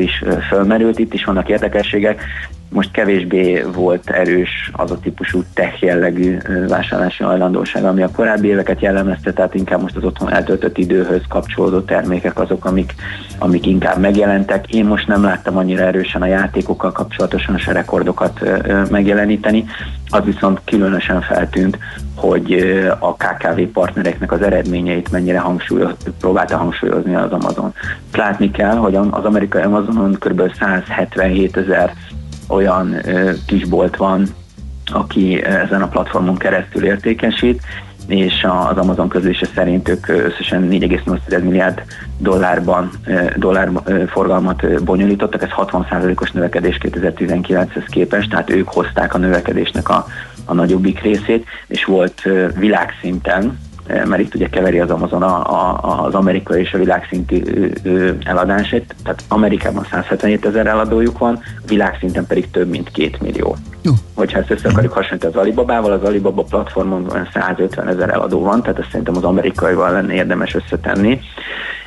is fölmerült, itt is vannak érdekességek most kevésbé volt erős az a típusú tech jellegű vásárlási hajlandóság, ami a korábbi éveket jellemezte, tehát inkább most az otthon eltöltött időhöz kapcsolódó termékek azok, amik, amik inkább megjelentek. Én most nem láttam annyira erősen a játékokkal kapcsolatosan se rekordokat megjeleníteni, az viszont különösen feltűnt, hogy a KKV partnereknek az eredményeit mennyire hangsúlyoz, próbálta hangsúlyozni az Amazon. Látni kell, hogy az amerikai Amazonon kb. 177 ezer olyan kisbolt van, aki ezen a platformon keresztül értékesít, és az Amazon közlése szerint ők összesen 4,8 milliárd dollárban dollár forgalmat bonyolítottak, ez 60%-os növekedés 2019-hez képest, tehát ők hozták a növekedésnek a, a nagyobbik részét, és volt világszinten mert itt ugye keveri az Amazon a, a, az amerikai és a világszintű eladását, tehát Amerikában 177 ezer eladójuk van, világszinten pedig több mint 2 millió. Jó. Hogyha ezt össze akarjuk hasonlítani az Alibabával, az Alibaba platformon 150 ezer eladó van, tehát ezt szerintem az amerikaival lenne érdemes összetenni,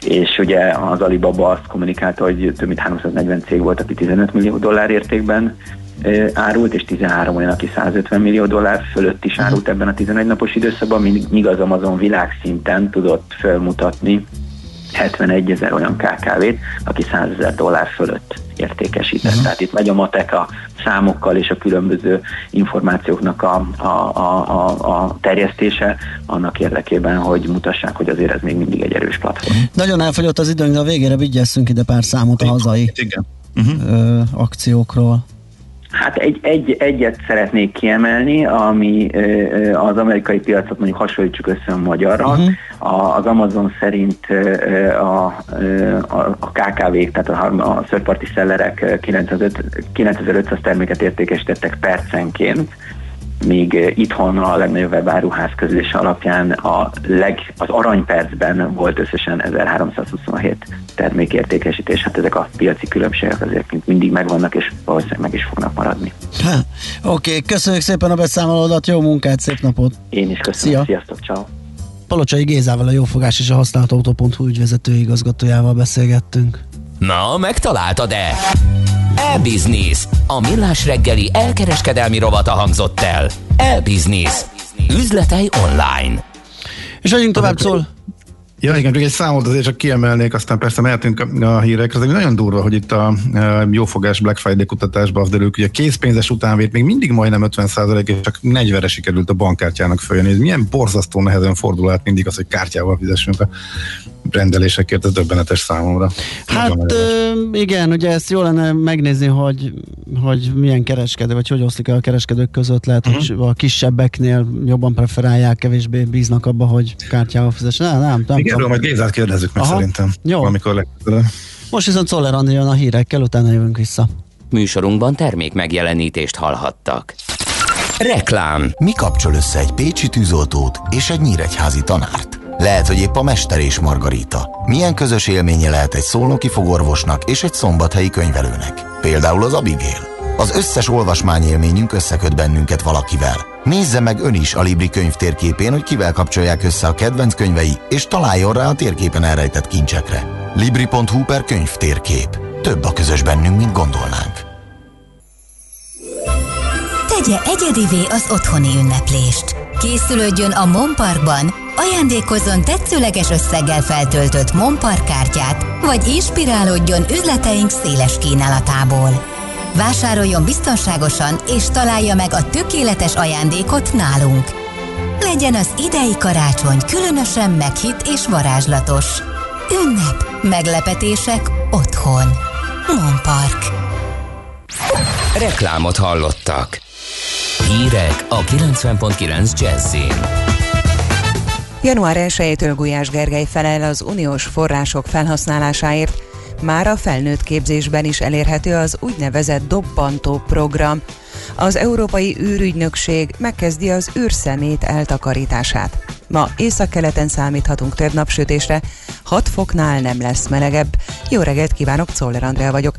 és ugye az Alibaba azt kommunikálta, hogy több mint 340 cég volt, aki 15 millió dollár értékben árult, és 13 olyan, aki 150 millió dollár fölött is árult ebben a 11 napos időszakban, míg az Amazon világszinten tudott felmutatni 71 ezer olyan KKV-t, aki 100 ezer dollár fölött értékesített. Uh-huh. Tehát itt megy a matek a számokkal és a különböző információknak a, a, a, a, a terjesztése annak érdekében, hogy mutassák, hogy azért ez még mindig egy erős platform. Nagyon elfogyott az időnk, de a végére vigyesszünk ide pár számot a hazai Igen. Uh-huh. akciókról. Hát egy, egy, egyet szeretnék kiemelni, ami az amerikai piacot mondjuk hasonlítsuk össze a magyarra. Uh-huh. Az Amazon szerint a, a, a KKV-k, tehát a, a szörparti szellerek 9500 terméket értékesítettek percenként, míg itthon a legnagyobb webáruház közlése alapján a leg, az aranypercben volt összesen 1327 termékértékesítés. Hát ezek a piaci különbségek azért mint mindig megvannak, és valószínűleg meg is fognak maradni. Oké, okay, köszönjük szépen a beszámolódat, jó munkát, szép napot! Én is köszönöm, Szia. sziasztok, ciao. Palocsai Gézával, a Jófogás és a Használt Autó.hu ügyvezető igazgatójával beszélgettünk. Na, megtaláltad-e? E-Business. A millás reggeli elkereskedelmi rovata hangzott el. E-Business. Üzletei online. És vagyunk tovább, szól. Ja, igen, egy számot azért csak kiemelnék, aztán persze mehetünk a hírekre. Ez nagyon durva, hogy itt a jófogás Black Friday kutatásban az derül, hogy a készpénzes utánvét még mindig majdnem 50 és csak 40-re sikerült a bankkártyának följönni. Ez milyen borzasztó nehezen fordul át mindig az, hogy kártyával fizessünk a rendelésekért, ez döbbenetes számomra. Hát ö, igen, ugye ezt jó lenne megnézni, hogy, hogy milyen kereskedő, vagy hogy oszlik el a kereskedők között, lehet, uh-huh. hogy a kisebbeknél jobban preferálják, kevésbé bíznak abba, hogy kártyával fizessen. Nem, nem, nem Igen, majd Gézát kérdezzük meg Aha. szerintem. Jó. Amikor legközelebb. Most viszont Szoller Andi jön a hírekkel, utána jövünk vissza. Műsorunkban termék megjelenítést hallhattak. Reklám. Mi kapcsol össze egy pécsi tűzoltót és egy nyíregyházi tanárt? Lehet, hogy épp a Mester és Margarita. Milyen közös élménye lehet egy szolnoki fogorvosnak és egy szombathelyi könyvelőnek? Például az Abigail. Az összes olvasmányélményünk összeköt bennünket valakivel. Nézze meg ön is a Libri könyv térképén, hogy kivel kapcsolják össze a kedvenc könyvei, és találjon rá a térképen elrejtett kincsekre. Libri.hu per könyv térkép. Több a közös bennünk, mint gondolnánk. Tegye egyedivé az otthoni ünneplést. Készülődjön a Mon Parkban, ajándékozzon tetszőleges összeggel feltöltött Mon Park kártyát, vagy inspirálódjon üzleteink széles kínálatából. Vásároljon biztonságosan és találja meg a tökéletes ajándékot nálunk. Legyen az idei karácsony különösen meghitt és varázslatos. Ünnep, meglepetések otthon. Mon Park. Reklámot hallottak. Hírek a 90.9 Jazzin. Január 1-től Gulyás Gergely felel az uniós források felhasználásáért, már a felnőtt képzésben is elérhető az úgynevezett dobbantó program. Az Európai űrügynökség megkezdi az űrszemét eltakarítását. Ma északkeleten számíthatunk több napsütésre, 6 foknál nem lesz melegebb. Jó reggelt kívánok, Czoller Andrea vagyok.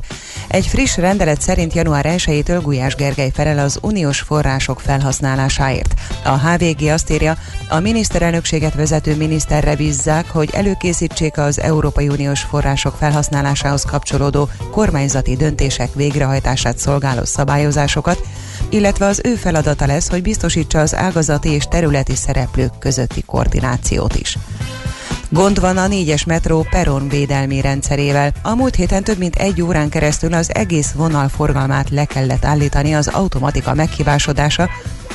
Egy friss rendelet szerint január 1-től Gulyás Gergely felel az uniós források felhasználásáért. A HVG azt írja, a miniszterelnökséget vezető miniszterre bízzák, hogy előkészítsék az Európai Uniós források felhasználásához kapcsolódó kormányzati döntések végrehajtását szolgáló szabályozásokat, illetve az ő feladata lesz, hogy biztosítsa az ágazati és területi szereplők közötti koordinációt is. Gond van a négyes metró peron védelmi rendszerével. A múlt héten több mint egy órán keresztül az egész vonal forgalmát le kellett állítani az automatika meghibásodása,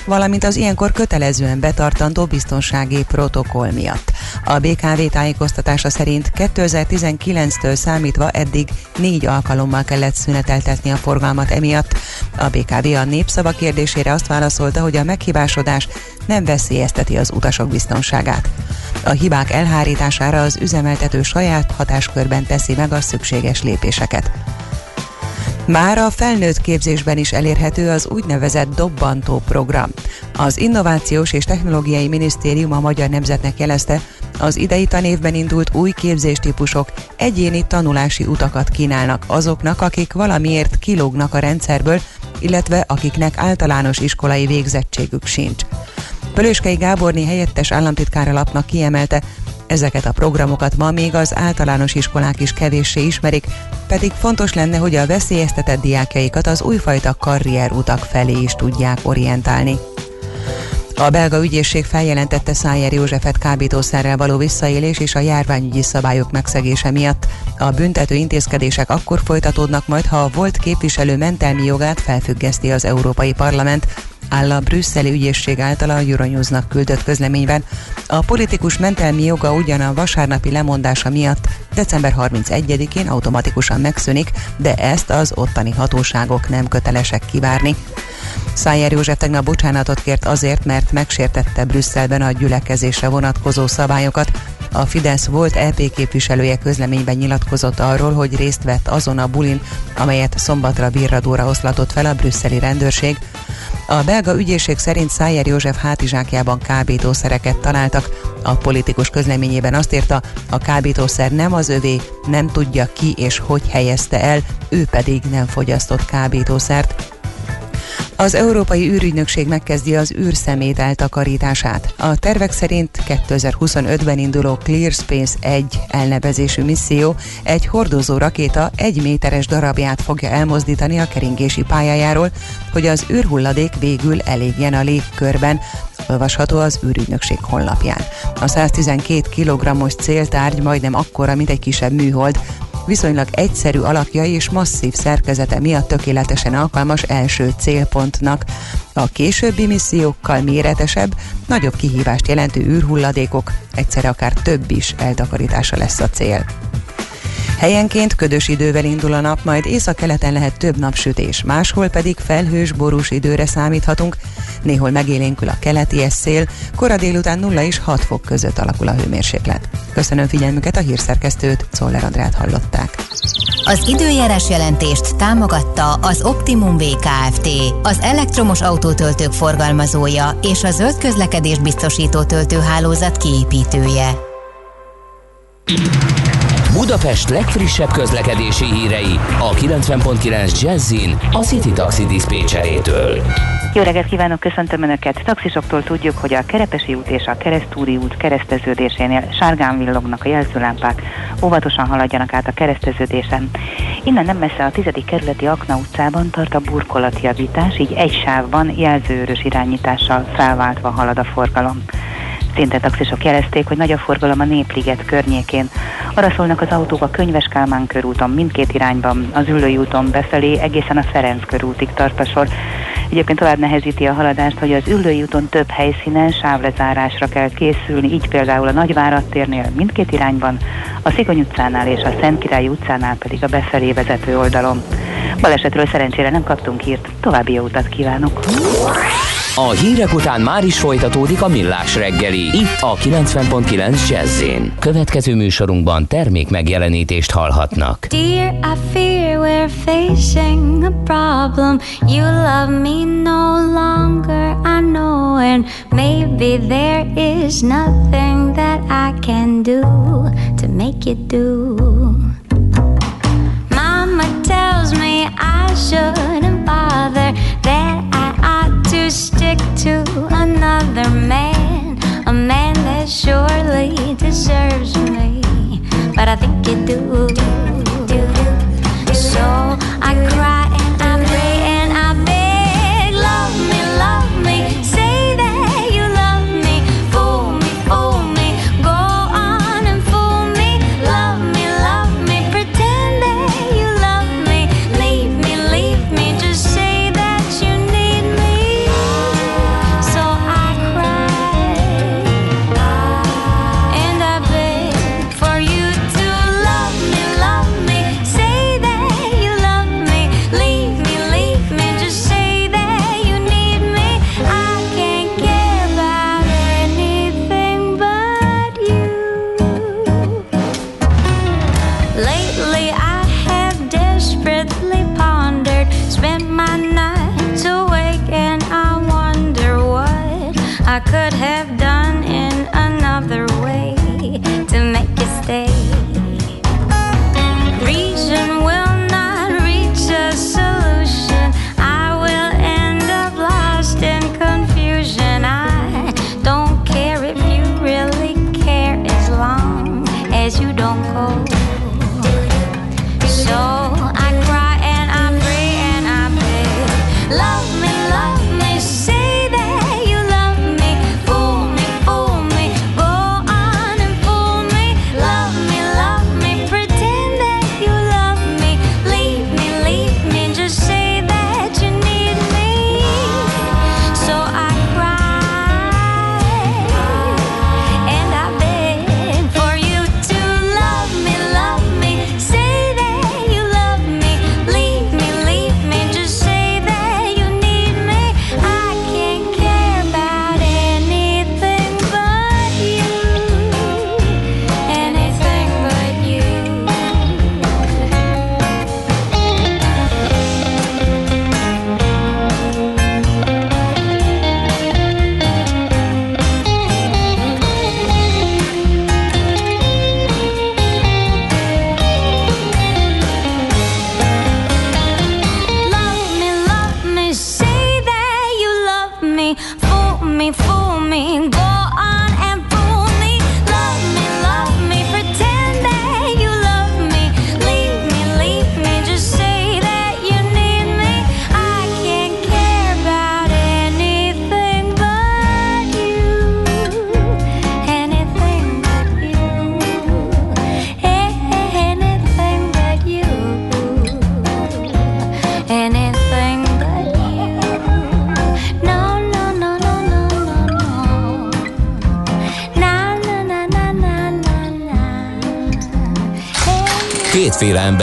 valamint az ilyenkor kötelezően betartandó biztonsági protokoll miatt. A BKV tájékoztatása szerint 2019-től számítva eddig négy alkalommal kellett szüneteltetni a forgalmat emiatt. A BKV a népszava kérdésére azt válaszolta, hogy a meghibásodás nem veszélyezteti az utasok biztonságát. A hibák elhárítására az üzemeltető saját hatáskörben teszi meg a szükséges lépéseket. Már a felnőtt képzésben is elérhető az úgynevezett dobbantó program. Az Innovációs és Technológiai Minisztérium a Magyar Nemzetnek jelezte, az idei tanévben indult új képzéstípusok egyéni tanulási utakat kínálnak azoknak, akik valamiért kilógnak a rendszerből, illetve akiknek általános iskolai végzettségük sincs. Pölöskei Gáborni helyettes államtitkára lapnak kiemelte, ezeket a programokat ma még az általános iskolák is kevéssé ismerik, pedig fontos lenne, hogy a veszélyeztetett diákjaikat az újfajta karrierutak felé is tudják orientálni. A belga ügyészség feljelentette Szájer Józsefet kábítószerrel való visszaélés és a járványügyi szabályok megszegése miatt. A büntető intézkedések akkor folytatódnak majd, ha a volt képviselő mentelmi jogát felfüggeszti az Európai Parlament, áll a brüsszeli ügyészség által a Euronewsnak küldött közleményben. A politikus mentelmi joga ugyan a vasárnapi lemondása miatt december 31-én automatikusan megszűnik, de ezt az ottani hatóságok nem kötelesek kivárni. Szájer József tegnap bocsánatot kért azért, mert megsértette Brüsszelben a gyülekezésre vonatkozó szabályokat. A Fidesz volt EP képviselője közleményben nyilatkozott arról, hogy részt vett azon a bulin, amelyet szombatra virradóra oszlatott fel a brüsszeli rendőrség. A belga ügyészség szerint Szájer József hátizsákjában kábítószereket találtak. A politikus közleményében azt írta, a kábítószer nem az övé, nem tudja ki és hogy helyezte el, ő pedig nem fogyasztott kábítószert. Az Európai űrügynökség megkezdi az űrszemét eltakarítását. A tervek szerint 2025-ben induló Clear Space 1 elnevezésű misszió egy hordozó rakéta egy méteres darabját fogja elmozdítani a keringési pályájáról, hogy az űrhulladék végül elégjen a légkörben, olvasható az űrügynökség honlapján. A 112 kg-os céltárgy majdnem akkora, mint egy kisebb műhold, viszonylag egyszerű alakja és masszív szerkezete miatt tökéletesen alkalmas első célpontnak. A későbbi missziókkal méretesebb, nagyobb kihívást jelentő űrhulladékok, egyszerre akár több is eltakarítása lesz a cél. Helyenként ködös idővel indul a nap, majd észak-keleten lehet több napsütés, máshol pedig felhős, borús időre számíthatunk, néhol megélénkül a keleti szél, kora délután 0 és 6 fok között alakul a hőmérséklet. Köszönöm figyelmüket a hírszerkesztőt, Czoller Andrát hallották. Az időjárás jelentést támogatta az Optimum VKFT, az elektromos autótöltők forgalmazója és a zöld közlekedés biztosító töltőhálózat kiépítője. Budapest legfrissebb közlekedési hírei a 90.9 Jazzin a City Taxi Dispécsejétől. Jó reggelt kívánok, köszöntöm Önöket! Taxisoktól tudjuk, hogy a Kerepesi út és a Keresztúri út kereszteződésénél sárgán villognak a jelzőlámpák, óvatosan haladjanak át a kereszteződésen. Innen nem messze a 10. kerületi Akna utcában tart a burkolatjavítás, így egy sávban jelzőörös irányítással felváltva halad a forgalom. Szinte taxisok jelezték, hogy nagy a forgalom a Népliget környékén. Arra szólnak az autók a Könyves Kálmán körúton mindkét irányban, az Üllői úton befelé egészen a Ferenc körútig tart a sor. Egyébként tovább nehezíti a haladást, hogy az Üllői úton több helyszínen sávlezárásra kell készülni, így például a Nagyvárad térnél mindkét irányban, a Szigony utcánál és a Szentkirály utcánál pedig a befelé vezető oldalon. Balesetről szerencsére nem kaptunk hírt, további jó utat kívánok! A hírek után már is folytatódik a millás reggeli, itt a 90.9 jazz Következő műsorunkban termék megjelenítést hallhatnak. Dear, I fear we're facing a problem. You love me no longer, I know and maybe there is nothing that I can do to make you do. Mama tells me I shouldn't bother, that to stick to another man, a man that surely deserves me, but I think you do. So I cry and I pray and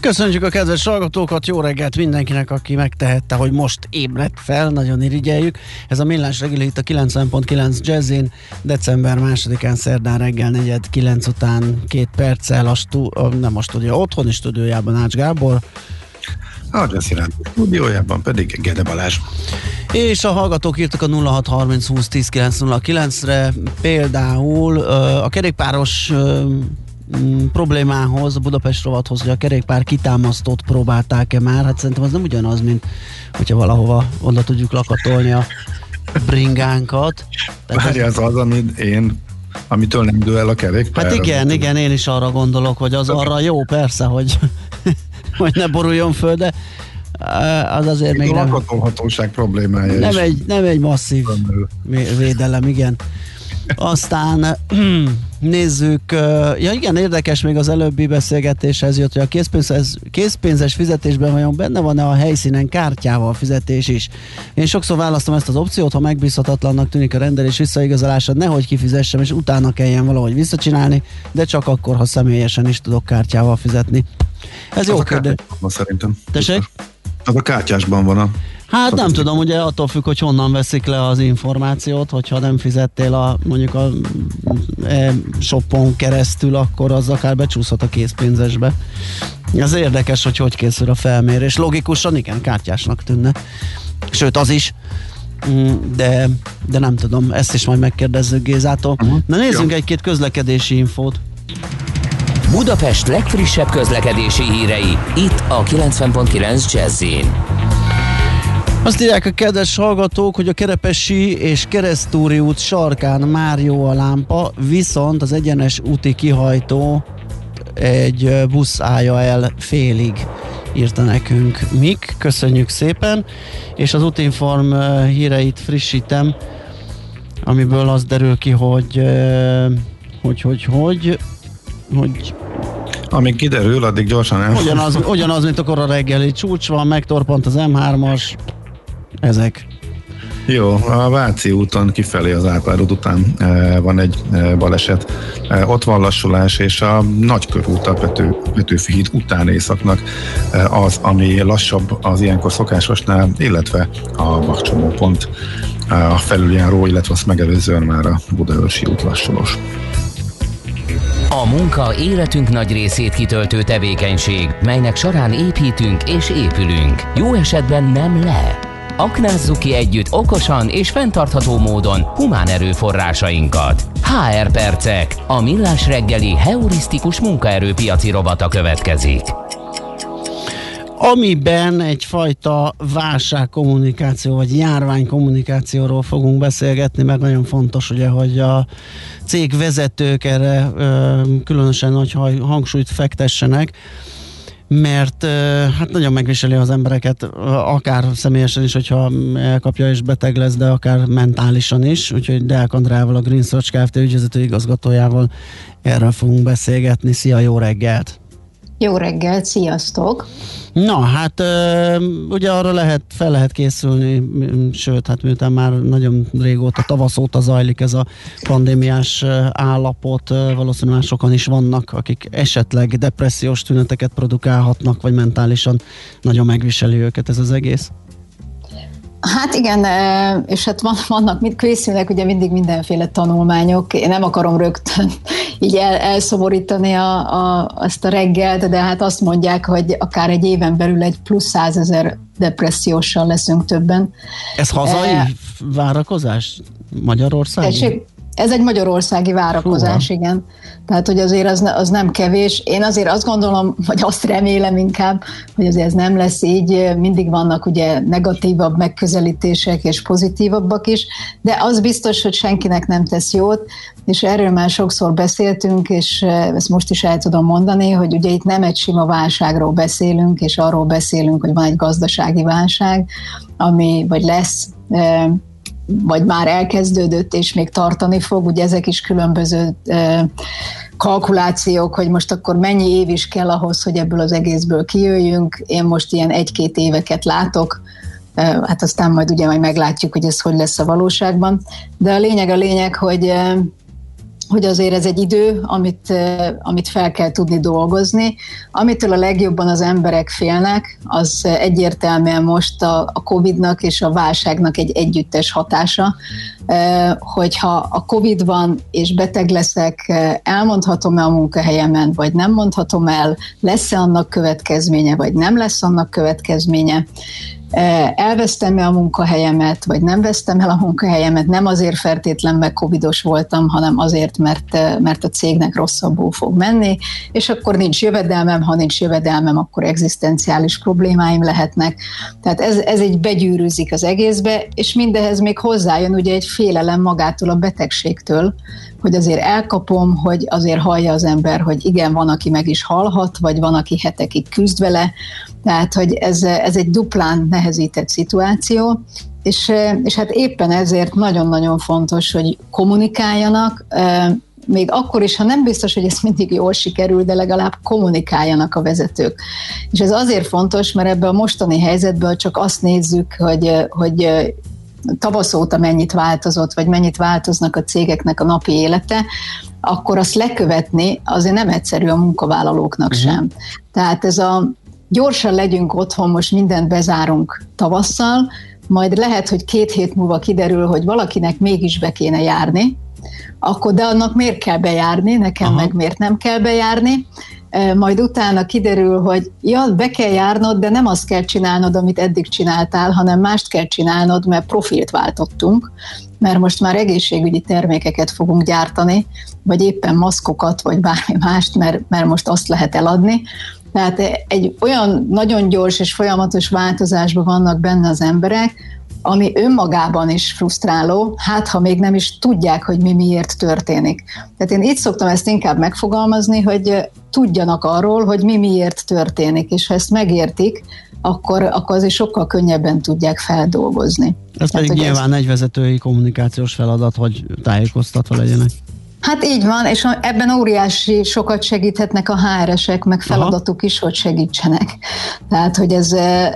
Köszönjük a kedves hallgatókat, jó reggelt mindenkinek, aki megtehette, hogy most ébredt fel, nagyon irigyeljük. Ez a Millás reggeli itt a 90.9 Jazzin, december 2-án szerdán reggel 4 után két perccel a, stú, nem a stúdió, otthoni stúdiójában Ács Gábor, A Jazzy Rádió stúdiójában pedig Gede Balázs. És a hallgatók írtak a 0630 20 10 909 re például a kerékpáros ö, m, problémához, a Budapest rovathoz, hogy a kerékpár kitámasztót próbálták-e már, hát szerintem az nem ugyanaz, mint hogyha valahova oda tudjuk lakatolni a bringánkat. Várja, az az, amit én, amitől nem dől el a kerékpár. Hát igen, amit- igen, én is arra gondolok, hogy az arra jó, persze, hogy, hogy ne boruljon föl, de eh, az azért még a nem, lakatolhatóság problémája nem, is. egy, nem egy masszív védelem, igen. Aztán nézzük, ö, ja igen, érdekes még az előbbi beszélgetéshez jött, hogy a készpénzes, készpénzes fizetésben vajon benne van-e a helyszínen kártyával fizetés is. Én sokszor választom ezt az opciót, ha megbízhatatlannak tűnik a rendelés visszaigazolása, nehogy kifizessem, és utána kelljen valahogy visszacsinálni, de csak akkor, ha személyesen is tudok kártyával fizetni. Ez jó Az a kérdés. szerintem. Tessék? Az a kártyásban van a... Hát nem tudom, ugye attól függ, hogy honnan veszik le az információt, hogyha nem fizettél a mondjuk a e, shopon keresztül, akkor az akár becsúszhat a készpénzesbe. Ez érdekes, hogy hogy készül a felmérés. Logikusan igen, kártyásnak tűnne. Sőt, az is. Mm, De, de nem tudom, ezt is majd megkérdezzük Gézától. Mhm. Na nézzünk Jó. egy-két közlekedési infót. Budapest legfrissebb közlekedési hírei, itt a 90.9 jazz Azt írják a kedves hallgatók, hogy a Kerepesi és Keresztúri út sarkán már jó a lámpa, viszont az egyenes úti kihajtó egy busz állja el félig, írta nekünk Mik. Köszönjük szépen, és az Útinform ö, híreit frissítem, amiből az derül ki, hogy hogy, hogy, hogy, hogy Amíg kiderül, addig gyorsan el. ugyanaz, ugyanaz, mint akkor a reggeli csúcs van, megtorpant az M3-as, ezek. Jó, a Váci úton kifelé az Árpád út után e, van egy e, baleset. E, ott van lassulás, és a Nagykörút a Pető, Petőfi híd után északnak e, az, ami lassabb az ilyenkor szokásosnál, illetve a vakcsomópont e, a felüljáró, illetve azt megelőzően már a Budaörsi út lassulós. A munka életünk nagy részét kitöltő tevékenység, melynek során építünk és épülünk. Jó esetben nem le. Aknázzuk ki együtt okosan és fenntartható módon humán erőforrásainkat. HR Percek, a millás reggeli heurisztikus munkaerőpiaci rovata következik. amiben egyfajta válságkommunikáció vagy járványkommunikációról fogunk beszélgetni, mert nagyon fontos ugye, hogy a cég vezetők erre ö, különösen nagy hangsúlyt fektessenek, mert hát nagyon megviseli az embereket, akár személyesen is, hogyha elkapja és beteg lesz, de akár mentálisan is, úgyhogy Deák Andrával, a Green Search Kft. ügyvezető igazgatójával erről fogunk beszélgetni. Szia, jó reggelt! Jó reggelt, sziasztok! Na, hát ugye arra lehet, fel lehet készülni, sőt, hát miután már nagyon régóta, tavasz óta zajlik ez a pandémiás állapot, valószínűleg már sokan is vannak, akik esetleg depressziós tüneteket produkálhatnak, vagy mentálisan nagyon megviseli őket ez az egész. Hát igen, és hát van, vannak, mit készülnek ugye mindig mindenféle tanulmányok. Én nem akarom rögtön így el, elszomorítani a, a, azt a reggelt, de hát azt mondják, hogy akár egy éven belül egy plusz százezer depresszióssal leszünk többen. Ez hazai Eh, várakozás? Magyarországi? Tessék, ez egy magyarországi várakozás, Húha. igen. Tehát, hogy azért az, az nem kevés. Én azért azt gondolom, vagy azt remélem inkább, hogy azért ez nem lesz így. Mindig vannak ugye negatívabb megközelítések és pozitívabbak is, de az biztos, hogy senkinek nem tesz jót, és erről már sokszor beszéltünk, és eh, ezt most is el tudom mondani, hogy ugye itt nem egy sima válságról beszélünk, és arról beszélünk, hogy van egy gazdasági válság, ami vagy lesz, eh, vagy már elkezdődött, és még tartani fog, ugye ezek is különböző kalkulációk, hogy most akkor mennyi év is kell ahhoz, hogy ebből az egészből kijöjjünk. Én most ilyen egy-két éveket látok, hát aztán majd ugye majd meglátjuk, hogy ez hogy lesz a valóságban. De a lényeg a lényeg, hogy hogy azért ez egy idő, amit, amit fel kell tudni dolgozni. Amitől a legjobban az emberek félnek, az egyértelműen most a, a Covid-nak és a válságnak egy együttes hatása, hogyha a Covid van és beteg leszek, elmondhatom-e a munkahelyemen, vagy nem mondhatom el, lesz-e annak következménye, vagy nem lesz annak következménye. Eh, Elvesztem-e a munkahelyemet, vagy nem vesztem el a munkahelyemet, nem azért feltétlen meg covidos voltam, hanem azért, mert, eh, mert a cégnek rosszabbul fog menni, és akkor nincs jövedelmem, ha nincs jövedelmem, akkor egzisztenciális problémáim lehetnek. Tehát ez, ez egy begyűrűzik az egészbe, és mindehez még hozzájön ugye egy félelem magától a betegségtől, hogy azért elkapom, hogy azért hallja az ember, hogy igen, van, aki meg is halhat, vagy van, aki hetekig küzd vele, tehát, hogy ez, ez egy duplán nehéz megnehezített szituáció, és, és hát éppen ezért nagyon-nagyon fontos, hogy kommunikáljanak, még akkor is, ha nem biztos, hogy ez mindig jól sikerül, de legalább kommunikáljanak a vezetők. És ez azért fontos, mert ebben a mostani helyzetből csak azt nézzük, hogy, hogy tavasz óta mennyit változott, vagy mennyit változnak a cégeknek a napi élete, akkor azt lekövetni azért nem egyszerű a munkavállalóknak uh-huh. sem. Tehát ez a gyorsan legyünk otthon, most mindent bezárunk tavasszal, majd lehet, hogy két hét múlva kiderül, hogy valakinek mégis be kéne járni, akkor de annak miért kell bejárni, nekem Aha. meg miért nem kell bejárni, majd utána kiderül, hogy ja, be kell járnod, de nem azt kell csinálnod, amit eddig csináltál, hanem mást kell csinálnod, mert profilt váltottunk, mert most már egészségügyi termékeket fogunk gyártani, vagy éppen maszkokat, vagy bármi mást, mert, mert most azt lehet eladni. Tehát egy olyan nagyon gyors és folyamatos változásban vannak benne az emberek, ami önmagában is frusztráló, hát ha még nem is tudják, hogy mi miért történik. Tehát én így szoktam ezt inkább megfogalmazni, hogy tudjanak arról, hogy mi miért történik, és ha ezt megértik, akkor, akkor azért sokkal könnyebben tudják feldolgozni. Ez pedig Tehát, nyilván ez... egy vezetői kommunikációs feladat, hogy tájékoztatva legyenek. Hát így van, és ebben óriási sokat segíthetnek a HR-esek, meg feladatuk Aha. is, hogy segítsenek. Tehát, hogy ez,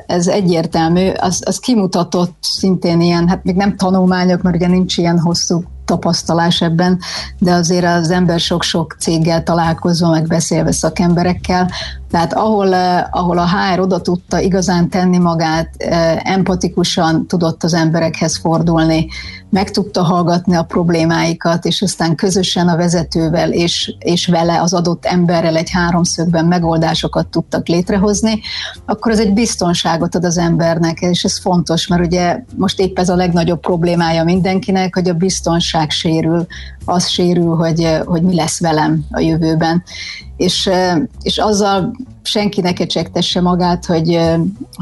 ez egyértelmű, az, az kimutatott szintén ilyen, hát még nem tanulmányok, mert ugye nincs ilyen hosszú tapasztalás ebben, de azért az ember sok-sok céggel találkozva, meg beszélve szakemberekkel, tehát ahol, eh, ahol a HR oda tudta igazán tenni magát, eh, empatikusan tudott az emberekhez fordulni, meg tudta hallgatni a problémáikat, és aztán közösen a vezetővel és, és vele az adott emberrel egy háromszögben megoldásokat tudtak létrehozni, akkor ez egy biztonságot ad az embernek, és ez fontos, mert ugye most épp ez a legnagyobb problémája mindenkinek, hogy a biztonság sérül, az sérül, hogy, hogy mi lesz velem a jövőben és, és azzal senki ne kecsegtesse magát, hogy,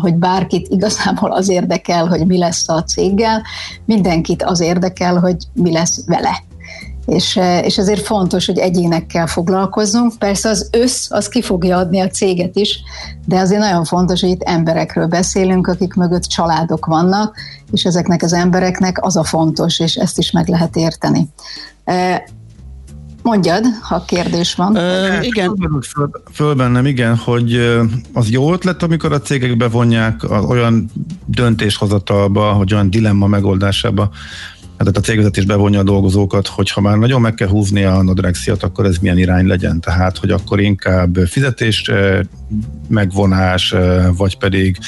hogy bárkit igazából az érdekel, hogy mi lesz a céggel, mindenkit az érdekel, hogy mi lesz vele. És, és ezért fontos, hogy egyénekkel foglalkozzunk. Persze az össz, az ki fogja adni a céget is, de azért nagyon fontos, hogy itt emberekről beszélünk, akik mögött családok vannak, és ezeknek az embereknek az a fontos, és ezt is meg lehet érteni. Mondjad, ha kérdés van. Ö, igen. Föl, föl bennem, igen, hogy az jó ötlet, amikor a cégek bevonják olyan döntéshozatalba, hogy olyan dilemma megoldásába, tehát a cégvezetés bevonja a dolgozókat, hogy ha már nagyon meg kell húzni a nadrexiat, akkor ez milyen irány legyen. Tehát, hogy akkor inkább fizetés megvonás, vagy pedig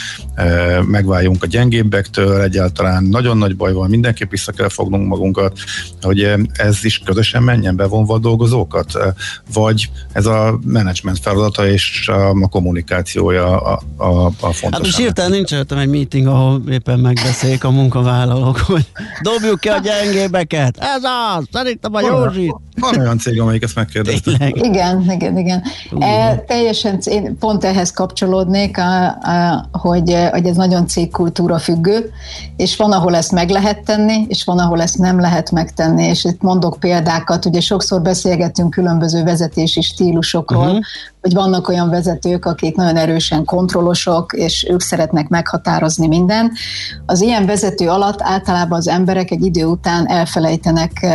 megváljunk a gyengébbektől, egyáltalán nagyon nagy baj van, mindenképp vissza kell fognunk magunkat, hogy ez is közösen menjen bevonva a dolgozókat, vagy ez a menedzsment feladata és a kommunikációja a, a, a fontos. Hát most hirtelen nincs egy meeting, ahol éppen megbeszéljék a munkavállalók, hogy dobjuk ki a gyengébeket. Ez az, szerintem a Józsit. Van olyan cég, amelyik ezt megkérdezte. Igen, igen, igen. E, teljesen, én pont ehhez kapcsolódnék, a, a, hogy, hogy ez nagyon cégkultúra függő, és van, ahol ezt meg lehet tenni, és van, ahol ezt nem lehet megtenni, és itt mondok példákat, ugye sokszor beszélgetünk különböző vezetési stílusokról, uh-huh. hogy vannak olyan vezetők, akik nagyon erősen kontrollosok, és ők szeretnek meghatározni mindent. Az ilyen vezető alatt általában az emberek egy idő után elfelejtenek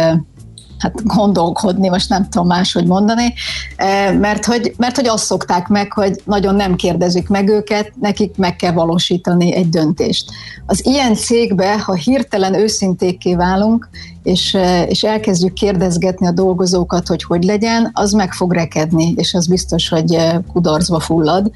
hát gondolkodni, most nem tudom máshogy mondani, eh, mert hogy, mert hogy azt szokták meg, hogy nagyon nem kérdezik meg őket, nekik meg kell valósítani egy döntést. Az ilyen cégbe, ha hirtelen őszintékké válunk, és, és elkezdjük kérdezgetni a dolgozókat, hogy hogy legyen, az meg fog rekedni, és az biztos, hogy kudarcba fullad,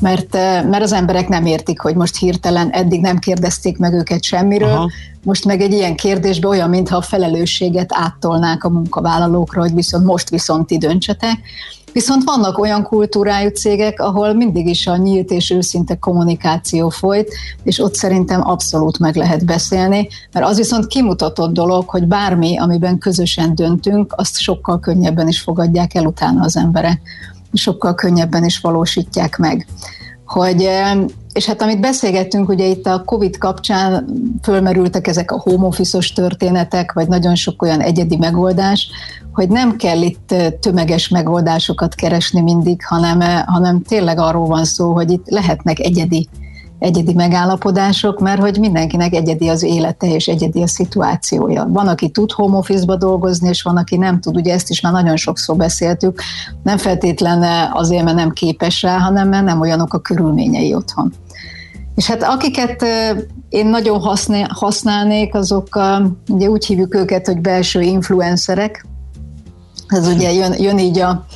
mert, mert az emberek nem értik, hogy most hirtelen eddig nem kérdezték meg őket semmiről, Aha most meg egy ilyen kérdésbe olyan, mintha a felelősséget áttolnák a munkavállalókra, hogy viszont most viszont ti döntsetek. Viszont vannak olyan kultúrájú cégek, ahol mindig is a nyílt és őszinte kommunikáció folyt, és ott szerintem abszolút meg lehet beszélni, mert az viszont kimutatott dolog, hogy bármi, amiben közösen döntünk, azt sokkal könnyebben is fogadják el utána az emberek, sokkal könnyebben is valósítják meg. Hogy és hát amit beszélgettünk, ugye itt a COVID kapcsán fölmerültek ezek a home office történetek, vagy nagyon sok olyan egyedi megoldás, hogy nem kell itt tömeges megoldásokat keresni mindig, hanem, hanem tényleg arról van szó, hogy itt lehetnek egyedi egyedi megállapodások, mert hogy mindenkinek egyedi az élete és egyedi a szituációja. Van, aki tud home office-ba dolgozni, és van, aki nem tud. Ugye ezt is már nagyon sokszor beszéltük. Nem feltétlen azért, mert nem képes rá, hanem mert nem olyanok a körülményei otthon. És hát akiket én nagyon használ, használnék, azok ugye úgy hívjuk őket, hogy belső influencerek. Ez ugye jön, jön így a,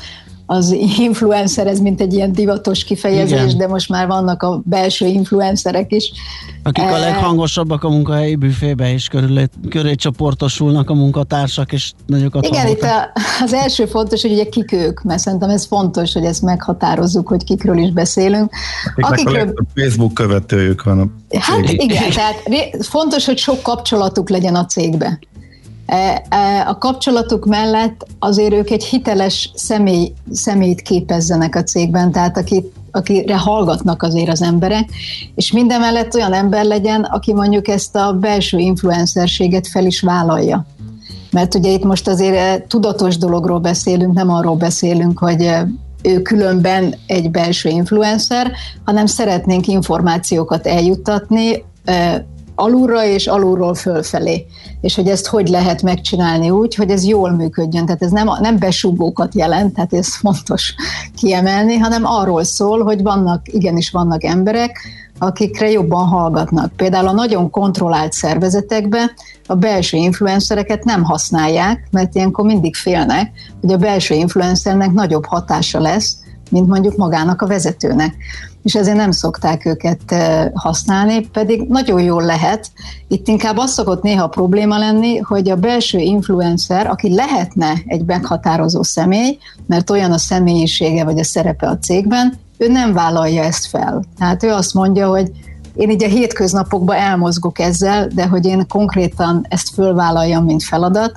az influencer, ez mint egy ilyen divatos kifejezés, Igen. de most már vannak a belső influencerek is. Akik a Eh, leghangosabbak a munkahelyi büfébe, és körülé, köré csoportosulnak a munkatársak, és nagyokat Igen, itt a, az első fontos, hogy ugye kik ők, mert szerintem ez fontos, hogy ezt meghatározzuk, hogy kikről is beszélünk. Akiknek a Akikről, legtöbb Facebook követőjük van. A hát igen, tehát fontos, hogy sok kapcsolatuk legyen a cégbe. E, e, A kapcsolatuk mellett azért ők egy hiteles személy, személyt képezzenek a cégben, tehát akit, akire hallgatnak azért az emberek, és minden mellett olyan ember legyen, aki mondjuk ezt a belső influencerséget fel is vállalja. Mert ugye itt most azért eh, tudatos dologról beszélünk, nem arról beszélünk, hogy ő különben egy belső influencer, hanem szeretnénk információkat eljuttatni alulra és alulról fölfelé. És hogy ezt hogy lehet megcsinálni úgy, hogy ez jól működjön. Tehát ez nem, nem besúgókat jelent, tehát ez fontos kiemelni, hanem arról szól, hogy vannak, igenis vannak emberek, akikre jobban hallgatnak. Például a nagyon kontrollált szervezetekben a belső influencereket nem használják, mert ilyenkor mindig félnek, hogy a belső influencernek nagyobb hatása lesz, mint mondjuk magának a vezetőnek. És ezért nem szokták őket használni, pedig nagyon jól lehet. Itt inkább az szokott néha probléma lenni, hogy a belső influencer, aki lehetne egy meghatározó személy, mert olyan a személyisége vagy a szerepe a cégben, ő nem vállalja ezt fel. Tehát ő azt mondja, hogy én így a hétköznapokban elmozgok ezzel, de hogy én konkrétan ezt fölvállaljam, mint feladat,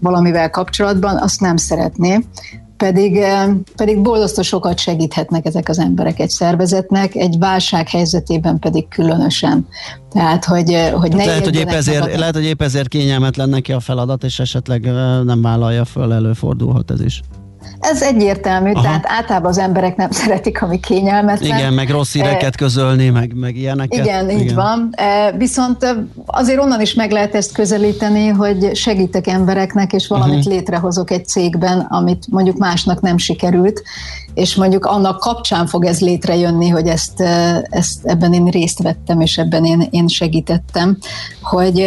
valamivel kapcsolatban, azt nem szeretném. Pedig, eh, pedig borzasztó sokat segíthetnek ezek az emberek egy szervezetnek, egy válság helyzetében pedig különösen. Tehát, hogy, eh, hogy ne lehet, hogy épp ezért, magadnak. lehet, hogy épp ezért kényelmetlen neki a feladat, és esetleg ö, nem vállalja föl, előfordulhat ez is. Ez egyértelmű, Aha. Tehát általában az emberek nem szeretik, ami kényelmetlen. Igen, meg rossz híreket közölni, meg, meg ilyeneket. Igen, így Igen. van. E, Viszont e, azért onnan is meg lehet ezt közelíteni, hogy segítek embereknek, és valamit uh-huh. létrehozok egy cégben, amit mondjuk másnak nem sikerült, és mondjuk annak kapcsán fog ez létrejönni, hogy ezt, ezt ebben én részt vettem, és ebben én, én segítettem, hogy,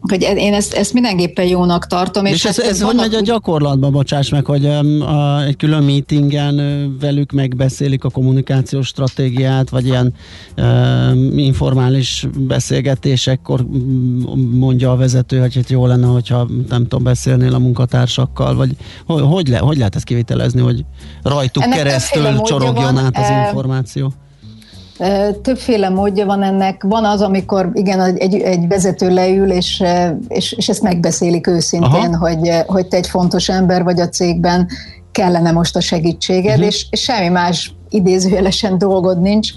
hogy én ezt, ezt mindenképpen jónak tartom. És, és ez, hát ez hogy megy a gyakorlatban, bocsáss meg, hogy um, a, egy külön meetingen velük megbeszélik a kommunikációs stratégiát, vagy ilyen um, informális beszélgetésekkor mondja a vezető, hogy hát jó lenne, hogyha nem tudom, beszélnél a munkatársakkal, vagy hogy, hogy, le, hogy lehet ezt kivitelezni, hogy rajtuk Ennek keresztül csorogjon van, át az információ? Többféle módja van ennek. Van az, amikor igen, egy, egy vezető leül, és, és, és ezt megbeszélik őszintén, Aha. hogy, hogy te egy fontos ember vagy a cégben, kellene most a segítséged, uh-huh. és, és semmi más idézőjelesen dolgod nincs,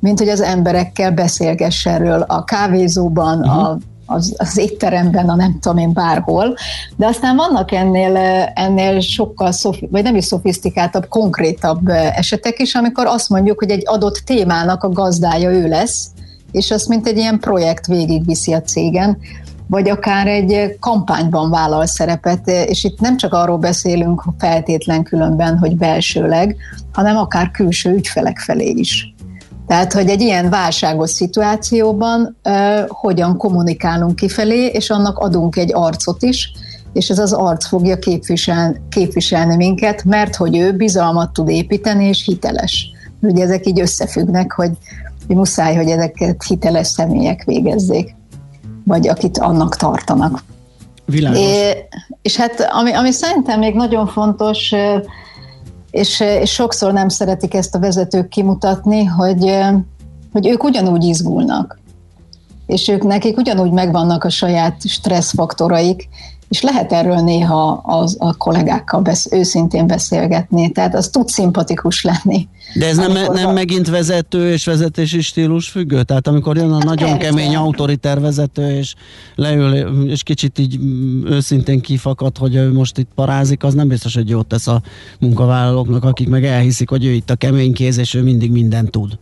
mint hogy az emberekkel beszélgess erről a kávézóban, uh-huh. a az, az étteremben, a nem tudom én bárhol, de aztán vannak ennél, ennél sokkal, szofi, vagy nem is szofisztikáltabb, konkrétabb esetek is, amikor azt mondjuk, hogy egy adott témának a gazdája ő lesz, és azt mint egy ilyen projekt végigviszi a cégen, vagy akár egy kampányban vállal szerepet, és itt nem csak arról beszélünk feltétlen különben, hogy belsőleg, hanem akár külső ügyfelek felé is. Tehát, hogy egy ilyen válságos szituációban uh, hogyan kommunikálunk kifelé, és annak adunk egy arcot is, és ez az arc fogja képvisel, képviselni minket, mert hogy ő bizalmat tud építeni, és hiteles. Ugye ezek így összefüggnek, hogy, muszáj, hogy ezeket hiteles személyek végezzék, vagy akit annak tartanak. Világos. É, és hát ami, ami szerintem még nagyon fontos, és, és sokszor nem szeretik ezt a vezetők kimutatni, hogy, hogy ők ugyanúgy izgulnak. És ők nekik ugyanúgy megvannak a saját stresszfaktoraik, és lehet erről néha az, a kollégákkal besz, őszintén beszélgetni, tehát az tud szimpatikus lenni. De ez nem, nem va- megint vezető és vezetési stílus függő? Tehát amikor jön a nagyon persze. kemény autoriter vezető, és leül, és kicsit így mm, őszintén kifakad, hogy ő most itt parázik, az nem biztos, hogy jót tesz a munkavállalóknak, akik meg elhiszik, hogy ő itt a kemény kéz, és ő mindig mindent tud.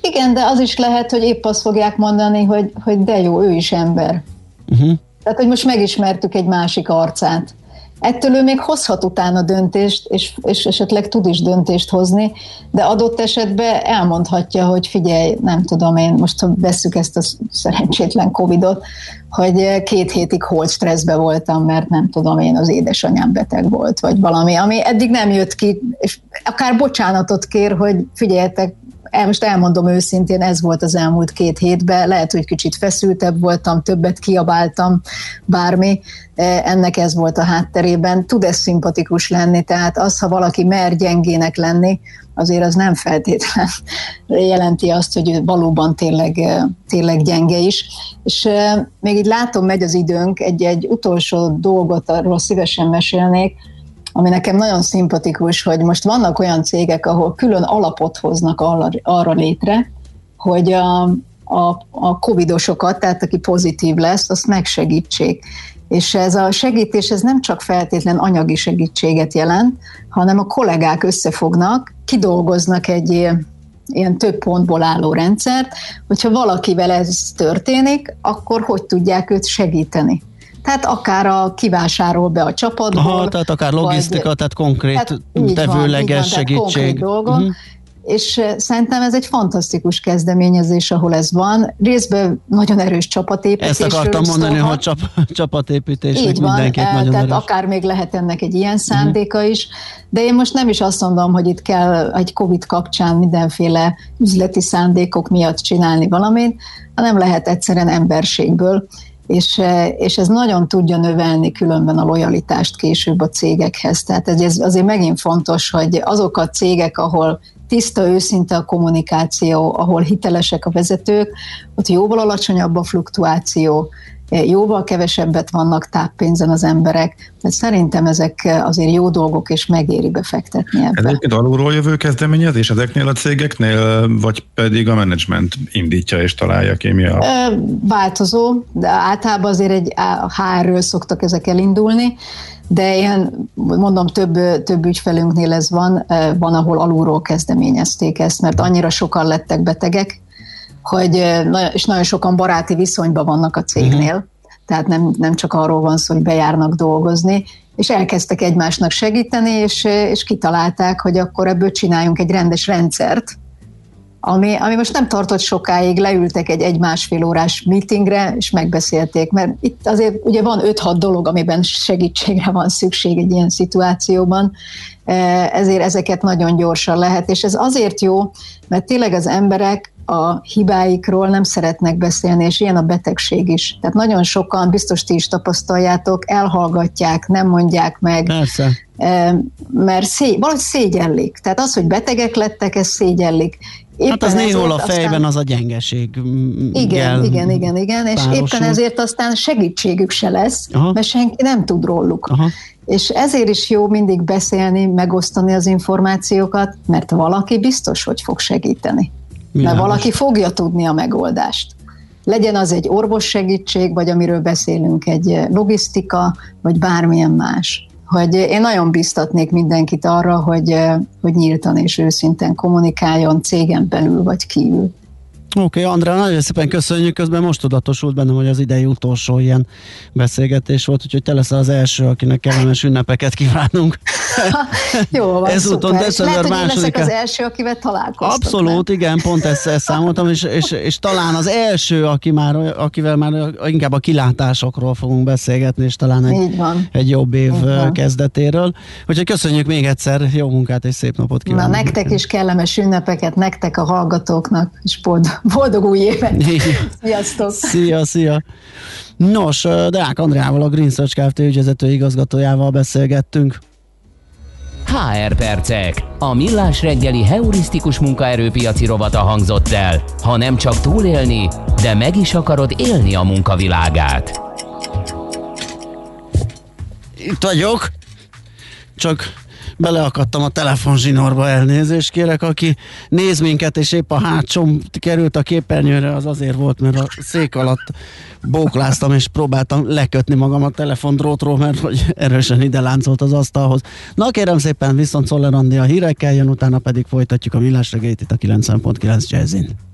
Igen, de az is lehet, hogy épp azt fogják mondani, hogy, hogy de jó, ő is ember. Uh-huh. Tehát, hogy most megismertük egy másik arcát. Ettől ő még hozhat utána döntést, és, és esetleg tud is döntést hozni, de adott esetben elmondhatja, hogy figyelj, nem tudom én, most ha vesszük ezt a szerencsétlen Covidot, hogy két hétig holt stresszbe voltam, mert nem tudom én, az édesanyám beteg volt, vagy valami, ami eddig nem jött ki, és akár bocsánatot kér, hogy figyeljetek, el, most elmondom őszintén, ez volt az elmúlt két hétben, lehet, hogy kicsit feszültebb voltam, többet kiabáltam, bármi, ennek ez volt a hátterében. Tud ez szimpatikus lenni, tehát az, ha valaki mer gyengének lenni, azért az nem feltétlen jelenti azt, hogy ő valóban tényleg, tényleg gyenge is. És még így látom, megy az időnk, egy-egy utolsó dolgot arról szívesen mesélnék, ami nekem nagyon szimpatikus, hogy most vannak olyan cégek, ahol külön alapot hoznak arra, létre, hogy a, a, a covidosokat, tehát aki pozitív lesz, azt megsegítsék. És ez a segítés ez nem csak feltétlen anyagi segítséget jelent, hanem a kollégák összefognak, kidolgoznak egy ilyen több pontból álló rendszert, hogyha valakivel ez történik, akkor hogy tudják őt segíteni. Tehát akár a kivásárol be a csapatból. Aha, tehát akár logisztika, vagy, tehát konkrét tehát tevőleges van, segítség. dolgok. Uh-huh. És szerintem ez egy fantasztikus kezdeményezés, ahol ez van. Részben nagyon erős csapatépítés. Ezt akartam mondani, hogy csap, csapatépítésnek Így van, mindenképp nagyon tehát erős. akár még lehet ennek egy ilyen szándéka uh-huh. is, de én most nem is azt mondom, hogy itt kell egy Covid kapcsán mindenféle üzleti szándékok miatt csinálni valamit, hanem lehet egyszerűen emberségből és, és ez nagyon tudja növelni különben a lojalitást később a cégekhez. Tehát ez azért megint fontos, hogy azok a cégek, ahol tiszta, őszinte a kommunikáció, ahol hitelesek a vezetők, ott jóval alacsonyabb a fluktuáció, jóval kevesebbet vannak táppénzen az emberek, mert szerintem ezek azért jó dolgok, és megéri befektetni ebbe. Ez egyébként alulról jövő kezdeményezés ezeknél a cégeknél, vagy pedig a menedzsment indítja és találja ki mi a... Változó, de általában azért egy HR-ről szoktak ezek elindulni, de ilyen, mondom, több, több ügyfelünknél ez van, van, ahol alulról kezdeményezték ezt, mert annyira sokan lettek betegek, hogy, és nagyon sokan baráti viszonyban vannak a cégnél, uh-huh. tehát nem, nem csak arról van szó, hogy bejárnak dolgozni, és elkezdtek egymásnak segíteni, és, és kitalálták, hogy akkor ebből csináljunk egy rendes rendszert, ami, ami most nem tartott sokáig, leültek egy egy-másfél órás meetingre, és megbeszélték, mert itt azért ugye van 5-6 dolog, amiben segítségre van szükség egy ilyen szituációban, ezért ezeket nagyon gyorsan lehet, és ez azért jó, mert tényleg az emberek a hibáikról nem szeretnek beszélni, és ilyen a betegség is. Tehát nagyon sokan, biztos ti is tapasztaljátok, elhallgatják, nem mondják meg. Persze. Mert szé, valahogy szégyellik. Tehát az, hogy betegek lettek, ez szégyellik. Éppen hát az néhol a fejben aztán... az a gyengeség. Igen, igen, igen, igen, és párosul. éppen ezért aztán segítségük se lesz, Aha. mert senki nem tud róluk. Aha. És ezért is jó mindig beszélni, megosztani az információkat, mert valaki biztos, hogy fog segíteni. Világos. Mert valaki fogja tudni a megoldást. Legyen az egy orvos segítség, vagy amiről beszélünk, egy logisztika, vagy bármilyen más. Hogy én nagyon biztatnék mindenkit arra, hogy, hogy nyíltan és őszinten kommunikáljon cégen belül vagy kívül. Oké, okay, Andrá, nagyon szépen köszönjük, közben most tudatosult bennem, hogy az idei utolsó ilyen beszélgetés volt, úgyhogy te leszel az első, akinek kellemes ünnepeket kívánunk. Jó, van, Ezúton december Lehet, hogy leszek az első, akivel találkoztam. Abszolút, nem? igen, pont ezt, ezt számoltam, és, és, és, talán az első, aki már, akivel már inkább a kilátásokról fogunk beszélgetni, és talán egy, egy jobb év kezdetéről. Úgyhogy köszönjük még egyszer, jó munkát és szép napot kívánunk. Na, nektek is kellemes ünnepeket, nektek a hallgatóknak, és boldog Boldog új évet! Sziasztok! Szia, szia! Nos, Deák Andrával, a Green Search Kft. ügyvezető igazgatójával beszélgettünk. HR percek. A millás reggeli heurisztikus munkaerőpiaci rovata hangzott el. Ha nem csak túlélni, de meg is akarod élni a munkavilágát. Itt vagyok. Csak beleakadtam a telefonzsinorba, elnézést kérek, aki néz minket, és épp a hátsom került a képernyőre, az azért volt, mert a szék alatt bókláztam, és próbáltam lekötni magam a telefondrótról, mert hogy erősen ide láncolt az asztalhoz. Na kérem szépen, viszont Szoller a hírekkel jön, utána pedig folytatjuk a millás itt a 90.9 jazzin.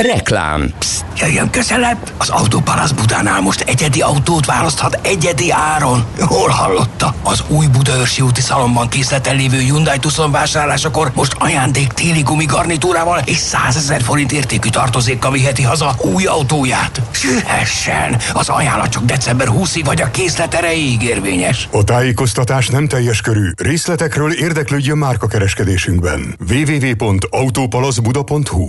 Reklám. Jöjjön közelebb! Az Autópalasz Budánál most egyedi autót választhat egyedi áron. Hol hallotta? Az új Budaörsi úti szalomban készleten lévő Hyundai Tucson vásárlásakor most ajándék téli gumigarnitúrával és 100 ezer forint értékű tartozékkal viheti haza új autóját. Sühessen! Az ajánlat csak december 20-ig vagy a készlet erejéig érvényes. A tájékoztatás nem teljes körű. Részletekről érdeklődjön márkakereskedésünkben. www.autopalaszbuda.hu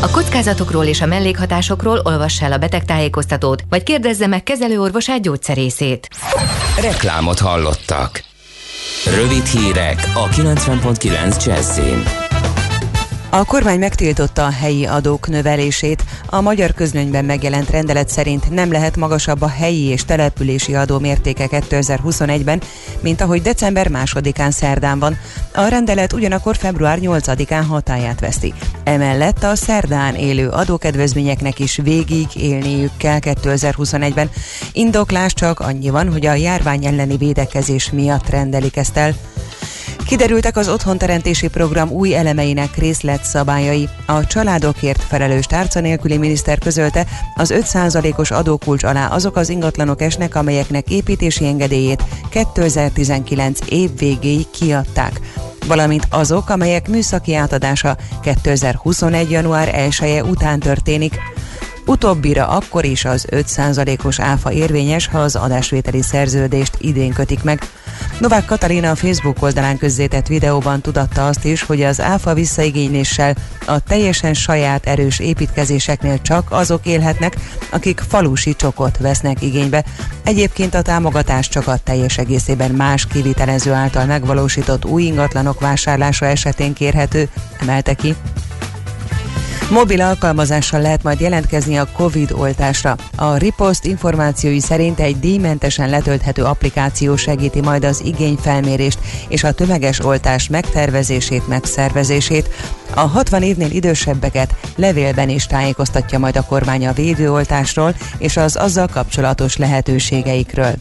A kockázatokról és a mellékhatásokról olvassa el a betegtájékoztatót, vagy kérdezze meg kezelőorvosát gyógyszerészét. Reklámot hallottak. Rövid hírek a 90.9 Jazzin. A kormány megtiltotta a helyi adók növelését. A magyar közlönyben megjelent rendelet szerint nem lehet magasabb a helyi és települési adó mértéke 2021-ben, mint ahogy december másodikán szerdán van. A rendelet ugyanakkor február 8-án hatáját veszti. Emellett a szerdán élő adókedvezményeknek is végig élniük kell 2021-ben. Indoklás csak annyi van, hogy a járvány elleni védekezés miatt rendelik ezt el. Kiderültek az otthonteremtési program új elemeinek részletszabályai. A családokért felelős tárca nélküli miniszter közölte, az 5%-os adókulcs alá azok az ingatlanok esnek, amelyeknek építési engedélyét 2019 év végéig kiadták valamint azok, amelyek műszaki átadása 2021. január 1 -e után történik. Utóbbira akkor is az 5%-os áfa érvényes, ha az adásvételi szerződést idén kötik meg. Novák Katalina a Facebook oldalán közzétett videóban tudatta azt is, hogy az áfa visszaigényléssel a teljesen saját erős építkezéseknél csak azok élhetnek, akik falusi csokot vesznek igénybe. Egyébként a támogatás csak a teljes egészében más kivitelező által megvalósított új ingatlanok vásárlása esetén kérhető, emelte ki. Mobil alkalmazással lehet majd jelentkezni a COVID oltásra. A Ripost információi szerint egy díjmentesen letölthető applikáció segíti majd az igényfelmérést és a tömeges oltás megtervezését, megszervezését. A 60 évnél idősebbeket levélben is tájékoztatja majd a kormány a védőoltásról és az azzal kapcsolatos lehetőségeikről.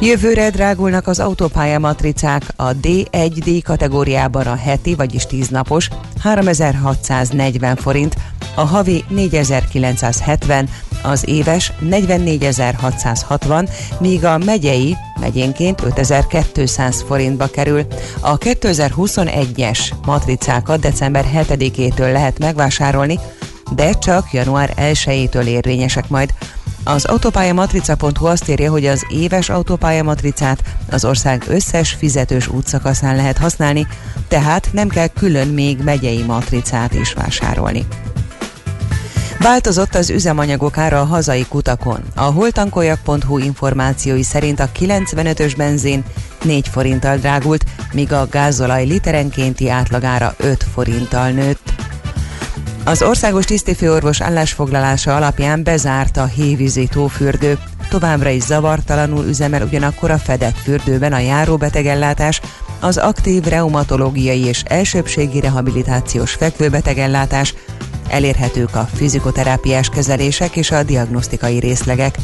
Jövőre drágulnak az autópálya matricák a D1D kategóriában a heti, vagyis 10 napos 3640 forint, a havi 4970, az éves 44660, míg a megyei megyénként 5200 forintba kerül. A 2021-es matricákat december 7-től lehet megvásárolni, de csak január 1-től érvényesek majd. Az autópályamatrica.hu azt írja, hogy az éves autópályamatricát az ország összes fizetős útszakaszán lehet használni, tehát nem kell külön még megyei matricát is vásárolni. Változott az üzemanyagok ára a hazai kutakon. A holtankoljak.hu információi szerint a 95-ös benzin 4 forinttal drágult, míg a gázolaj literenkénti átlagára 5 forinttal nőtt. Az országos tisztifőorvos állásfoglalása alapján bezárt a hévízi tófürdő. Továbbra is zavartalanul üzemel ugyanakkor a fedett fürdőben a járóbetegellátás, az aktív reumatológiai és elsőbségi rehabilitációs fekvőbetegellátás, elérhetők a fizikoterápiás kezelések és a diagnosztikai részlegek.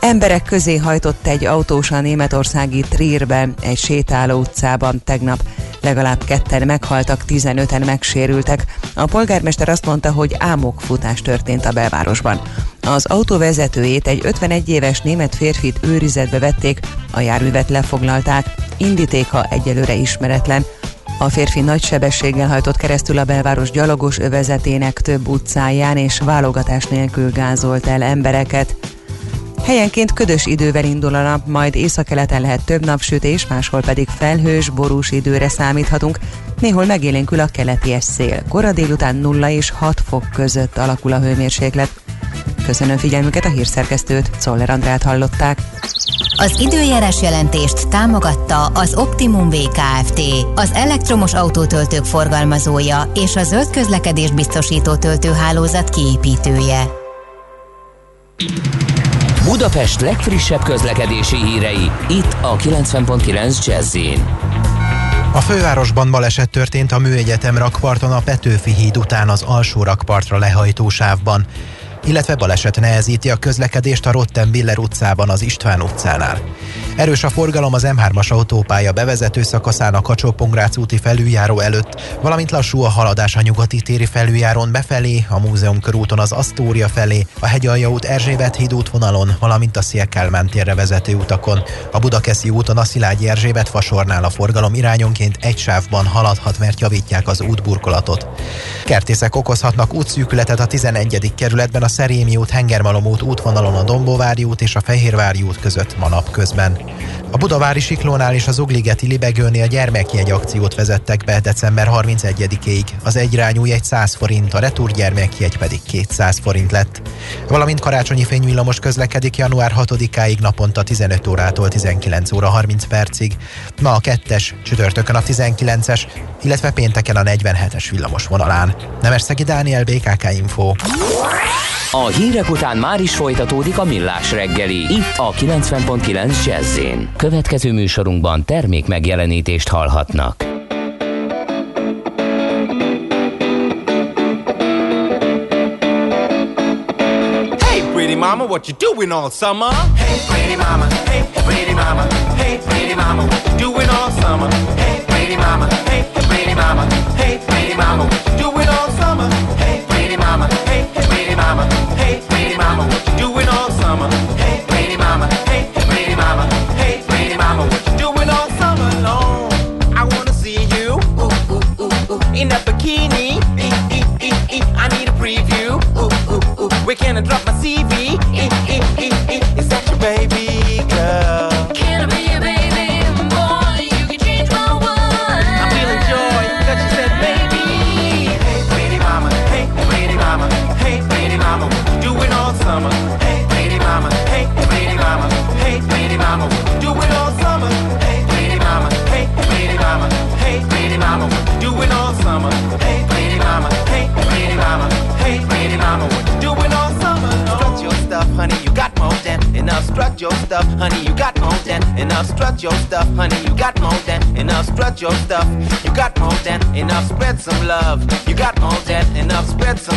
Emberek közé hajtott egy autós a németországi Trierben, egy sétáló utcában tegnap. Legalább ketten meghaltak, 15-en megsérültek. A polgármester azt mondta, hogy ámokfutás történt a belvárosban. Az autó vezetőjét egy 51 éves német férfit őrizetbe vették, a járművet lefoglalták, indítéka egyelőre ismeretlen. A férfi nagy sebességgel hajtott keresztül a belváros gyalogos övezetének több utcáján és válogatás nélkül gázolt el embereket. Helyenként ködös idővel indul a nap, majd északkeleten lehet több napsütés, máshol pedig felhős, borús időre számíthatunk. Néhol megélénkül a keleti szél. Kora délután 0 és 6 fok között alakul a hőmérséklet. Köszönöm figyelmüket a hírszerkesztőt, Czoller Andrát hallották. Az időjárás jelentést támogatta az Optimum VKFT, az elektromos autótöltők forgalmazója és a zöld közlekedés biztosító töltőhálózat kiépítője. Budapest legfrissebb közlekedési hírei, itt a 90.9 jazz A fővárosban baleset történt a Műegyetem rakparton a Petőfi híd után az alsó rakpartra lehajtó sávban illetve baleset nehezíti a közlekedést a Rottenbiller utcában az István utcánál. Erős a forgalom az M3-as autópálya bevezető szakaszán a kacsó úti felüljáró előtt, valamint lassú a haladás a nyugati téri felüljáron befelé, a múzeum körúton az Asztória felé, a Hegyalja út Erzsébet híd útvonalon, valamint a Szélkálmán térre vezető utakon. A Budakeszi úton a Szilágyi Erzsébet fasornál a forgalom irányonként egy sávban haladhat, mert javítják az útburkolatot. Kertészek okozhatnak útszűkületet a 11. kerületben a Szerémi út, Hengermalom út útvonalon a Dombóvári út és a Fehérvári út között ma napközben. A Budavári Siklónál és az Ugligeti Libegőnél gyermekjegy akciót vezettek be december 31-ig. Az egyrányú jegy 100 forint, a retur gyermekjegy pedig 200 forint lett. Valamint karácsonyi fényvillamos közlekedik január 6-áig naponta 15 órától 19 óra 30 percig. Ma a 2-es, csütörtökön a 19-es, illetve pénteken a 47-es villamos vonalán. Nemesszegi Dániel, BKK Info. A hírek után már is folytatódik a millás reggeli, itt a 90.9 jazz Következő műsorunkban termék megjelenítést hallhatnak. Mama, what you doing all summer? Hey, pretty mama, hey, pretty mama, hey, pretty mama, what you doing all summer? Hey, pretty mama, hey, pretty mama, hey, pretty mama, what you doing all summer? Hey, pretty mama, hey, pretty mama, hey, pretty mama, what you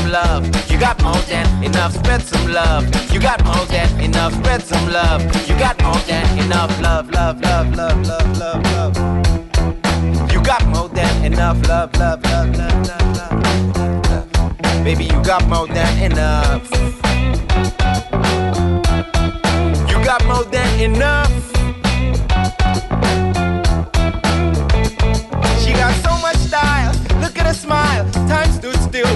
some love. You got more than enough. Spread some love. You got more than enough. Spread some love. You got more than enough. Love, love, love, love, love, love, love. You got more than enough. Love, love, love, love, love, love. love. Baby, you got more than enough. You got more than enough. She got so much style. Look at her smile. Time stood still.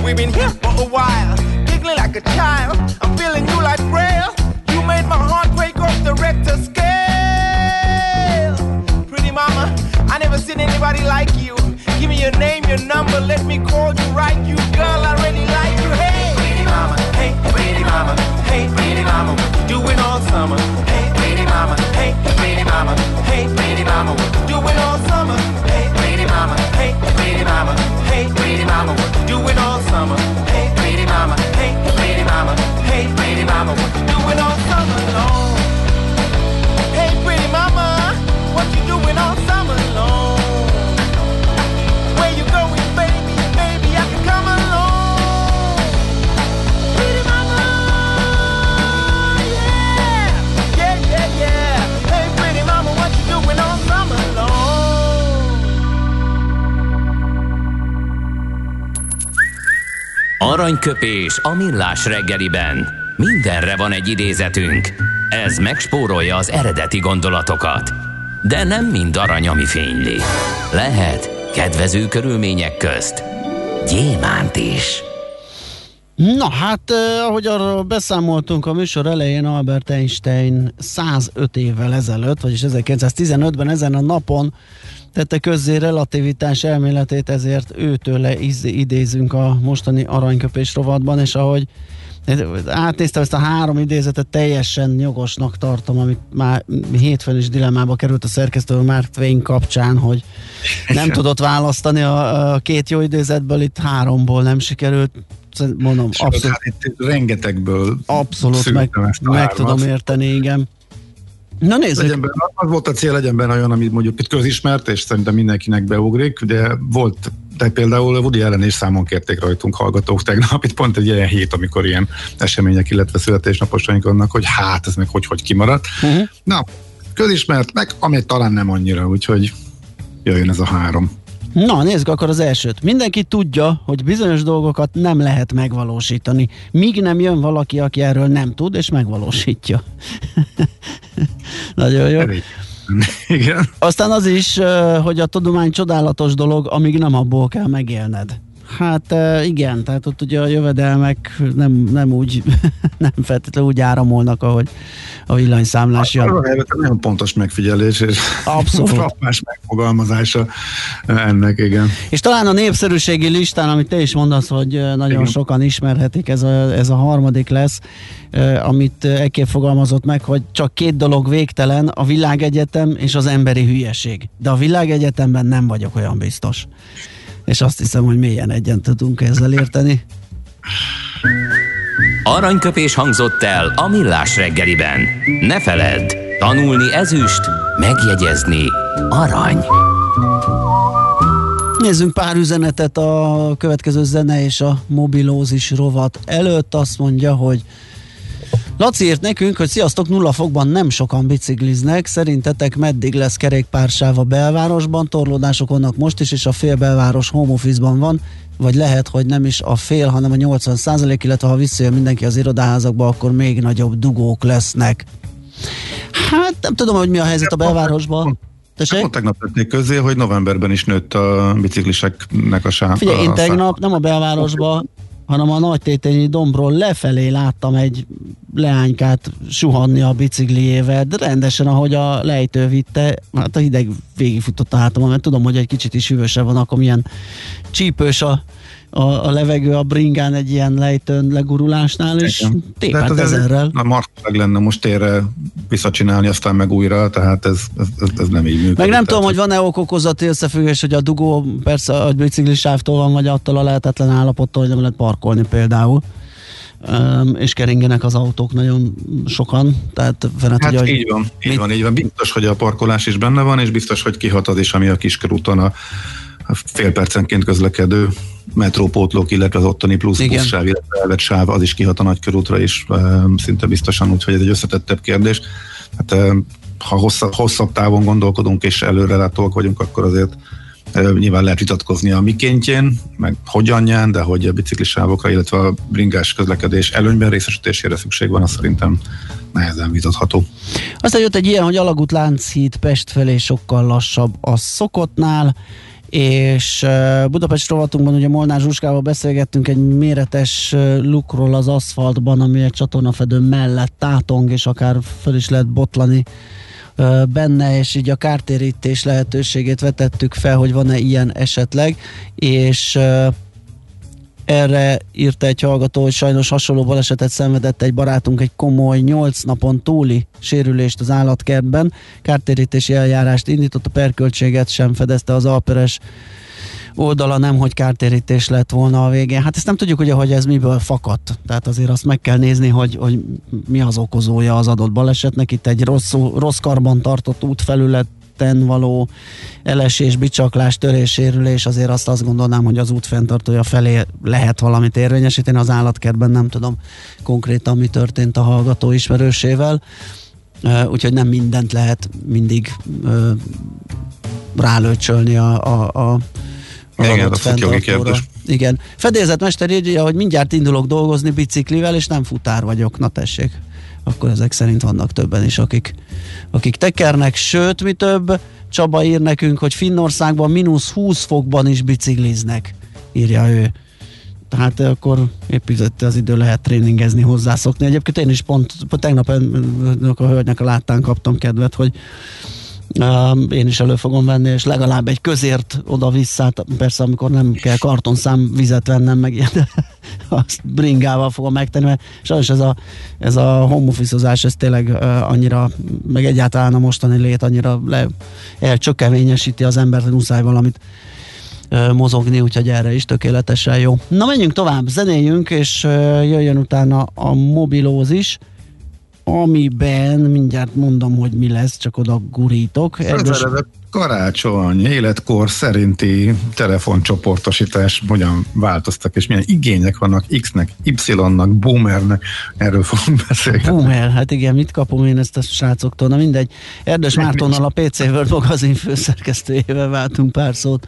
We've been here for a while. Giggling like a child. I'm feeling you like braille. You made my heart break off the Richter scale. Pretty mama, I never seen anybody like you. Give me your name, your number. Let me call you right. You girl, I really like you. Hey, pretty mama. Hey, pretty mama. Hey, pretty mama. What you doing all summer? Hey, pretty mama. Hey, pretty mama. Hey, pretty mama. What you Aranyköpés a millás reggeliben. Mindenre van egy idézetünk. Ez megspórolja az eredeti gondolatokat. De nem mind arany, ami fényli. Lehet kedvező körülmények közt gyémánt is. Na hát, eh, ahogy arról beszámoltunk a műsor elején, Albert Einstein 105 évvel ezelőtt, vagyis 1915-ben ezen a napon tette közzé relativitás elméletét, ezért őtől iz- idézünk a mostani aranyköpés rovatban, és ahogy Átnéztem ezt a három idézetet, teljesen jogosnak tartom, amit már hétfőn is dilemmába került a szerkesztő Mark Twain kapcsán, hogy nem tudott választani a, a két jó idézetből, itt háromból nem sikerült. Mondom, Sőt, abszolút, hát itt rengetegből abszolút meg, meg tudom érteni, igen. Na nézzük. Legyen benne, az volt a cél, legyen benne olyan, ami mondjuk itt közismert, és szerintem mindenkinek beugrik, de volt de például Woody Allen is számon kérték rajtunk hallgatók tegnap, itt pont egy ilyen hét, amikor ilyen események, illetve születésnaposaink vannak, hogy hát ez meg hogy-hogy kimaradt. Uh-huh. Na, közismert, meg ami talán nem annyira, úgyhogy jöjjön ez a három. Na, nézzük akkor az elsőt. Mindenki tudja, hogy bizonyos dolgokat nem lehet megvalósítani, míg nem jön valaki, aki erről nem tud, és megvalósítja. Nagyon jó. Igen. Aztán az is, hogy a tudomány csodálatos dolog, amíg nem abból kell megélned. Hát igen, tehát ott ugye a jövedelmek nem, nem úgy, nem feltétlenül úgy áramolnak, ahogy a villanyszámlás jön. Arra helyett nagyon pontos megfigyelés, és Abszolút. frappás megfogalmazása ennek, igen. És talán a népszerűségi listán, amit te is mondasz, hogy nagyon Igen. sokan ismerhetik, ez a, ez a harmadik lesz, amit ekképp fogalmazott meg, hogy csak két dolog végtelen, a világegyetem és az emberi hülyeség. De a világegyetemben nem vagyok olyan biztos. És azt hiszem, hogy mélyen egyen tudunk ezzel érteni. Aranyköpés hangzott el a millás reggeliben. Ne feledd, tanulni ezüst, megjegyezni arany. Nézzünk pár üzenetet a következő zene és a mobilózis rovat előtt. Azt mondja, hogy Laci írt nekünk, hogy sziasztok, nulla fokban nem sokan bicikliznek. Szerintetek meddig lesz kerékpársáv a belvárosban? Torlódások vannak most is, és a fél belváros home office-ban van, vagy lehet, hogy nem is a fél, hanem a 80 százalék, illetve ha visszajön mindenki az irodaházakba, akkor még nagyobb dugók lesznek. Hát nem tudom, hogy mi a helyzet a belvárosban. Tessék? Pont tegnap tették közé, hogy novemberben is nőtt a bicikliseknek a sáv. Figyelj, én tegnap nem a belvárosba, hanem a Nagytétényi dombról lefelé láttam egy leánykát suhanni a bicikliével, de rendesen, ahogy a lejtő vitte, hát a hideg végigfutott a hátamon, mert tudom, hogy egy kicsit is hűvösebb van, akkor milyen csípős a, a, a levegő a bringán egy ilyen lejtőn legurulásnál, és ez ezerrel. A marhaság lenne most térre visszacsinálni, aztán meg újra, tehát ez, ez, ez, ez nem így működik. Meg nem Tehát, tudom, hogy van-e okokozati összefüggés, hogy a dugó persze a biciklisávtól van, vagy attól a lehetetlen állapottól, hogy nem lehet parkolni például. Um, és keringenek az autók nagyon sokan, tehát fene Hát tudja, így van, így van, így van. Biztos, hogy a parkolás is benne van, és biztos, hogy kihat az is, ami a kiskörúton a fél percenként közlekedő metrópótlók, illetve az ottani plusz Igen. illetve elvett sáv, az is kihat a nagykörútra is, szinte biztosan, úgyhogy ez egy összetettebb kérdés. Hát ha hosszabb, hosszabb távon gondolkodunk és előrelátóak vagyunk, akkor azért nyilván lehet vitatkozni a mikéntjén, meg hogyanján, de hogy a biciklisávokra, illetve a bringás közlekedés előnyben részesítésére szükség van, az szerintem nehezen vitatható. Aztán jött egy ilyen, hogy Alagút Lánchíd Pest felé sokkal lassabb a szokottnál, és Budapest rovatunkban ugye Molnár Zsuskával beszélgettünk egy méretes lukról az aszfaltban, ami egy csatornafedő mellett tátong, és akár föl is lehet botlani benne, és így a kártérítés lehetőségét vetettük fel, hogy van-e ilyen esetleg, és erre írta egy hallgató, hogy sajnos hasonló balesetet szenvedett egy barátunk egy komoly 8 napon túli sérülést az állatkertben. Kártérítési eljárást indított, a perköltséget sem fedezte az alperes oldala nem, hogy kártérítés lett volna a végén. Hát ezt nem tudjuk ugye, hogy ez miből fakadt. Tehát azért azt meg kell nézni, hogy, hogy mi az okozója az adott balesetnek. Itt egy rossz, rossz karban tartott útfelület területen való elesés, bicsaklás, törés, sérülés, azért azt azt gondolnám, hogy az út fenntartója felé lehet valamit érvényesíteni, az állatkertben nem tudom konkrétan mi történt a hallgató ismerősével, úgyhogy nem mindent lehet mindig rálőcsölni a, a, a az Igen, adott fenntartóra. Igen. Fedélzetmester írja, hogy mindjárt indulok dolgozni biciklivel, és nem futár vagyok. Na tessék. Akkor ezek szerint vannak többen is, akik, akik tekernek. Sőt, mi több, Csaba ír nekünk, hogy Finnországban mínusz 20 fokban is bicikliznek, írja ő. Tehát akkor épp itt az idő lehet tréningezni, hozzászokni. Egyébként én is pont, pont tegnap ennek a hölgynek a láttán kaptam kedvet, hogy én is elő fogom venni, és legalább egy közért oda-vissza, hát persze amikor nem kell kartonszám vizet vennem, meg ilyen, azt bringával fogom megtenni, mert sajnos ez a, ez a home office ez tényleg annyira, meg egyáltalán a mostani lét annyira le, elcsökkevényesíti az embert, hogy muszáj valamit mozogni, úgyhogy erre is tökéletesen jó. Na menjünk tovább, zenéljünk, és jöjjön utána a mobilózis, amiben mindjárt mondom, hogy mi lesz, csak oda gurítok. Közeledett karácsony, életkor szerinti telefoncsoportosítás hogyan változtak, és milyen igények vannak X-nek, Y-nak, Boomernek, erről fogunk beszélni. Boomer, hát igen, mit kapom én ezt a srácoktól? Na mindegy. Erdős Mártonnal a PC World magazin főszerkesztőjével váltunk pár szót.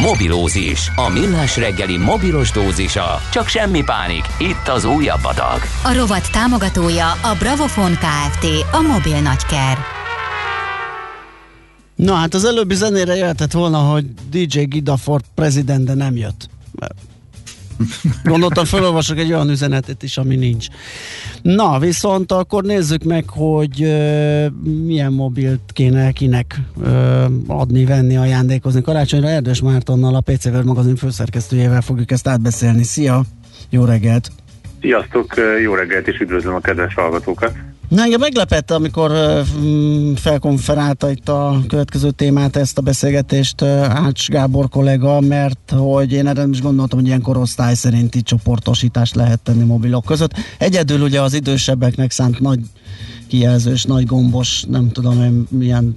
Mobilózis, a millás reggeli mobilos dózisa. Csak semmi pánik, itt az újabb adag. A rovat támogatója a Bravofon Kft. A mobil nagyker. Na hát az előbbi zenére jöhetett volna, hogy DJ Gidafort prezident, de nem jött. Gondoltam, felolvasok egy olyan üzenetet is, ami nincs. Na, viszont akkor nézzük meg, hogy ö, milyen mobilt kéne kinek ö, adni, venni, ajándékozni karácsonyra. Erdős Mártonnal, a PC World magazin főszerkesztőjével fogjuk ezt átbeszélni. Szia! Jó reggelt! Sziasztok, jó reggelt és üdvözlöm a kedves hallgatókat! Na engem meglepett, amikor mm, felkonferálta itt a következő témát, ezt a beszélgetést Ács Gábor kollega, mert hogy én erre nem is gondoltam, hogy ilyen korosztály szerinti csoportosítást lehet tenni mobilok között. Egyedül ugye az idősebbeknek szánt nagy kijelzős, nagy gombos, nem tudom én milyen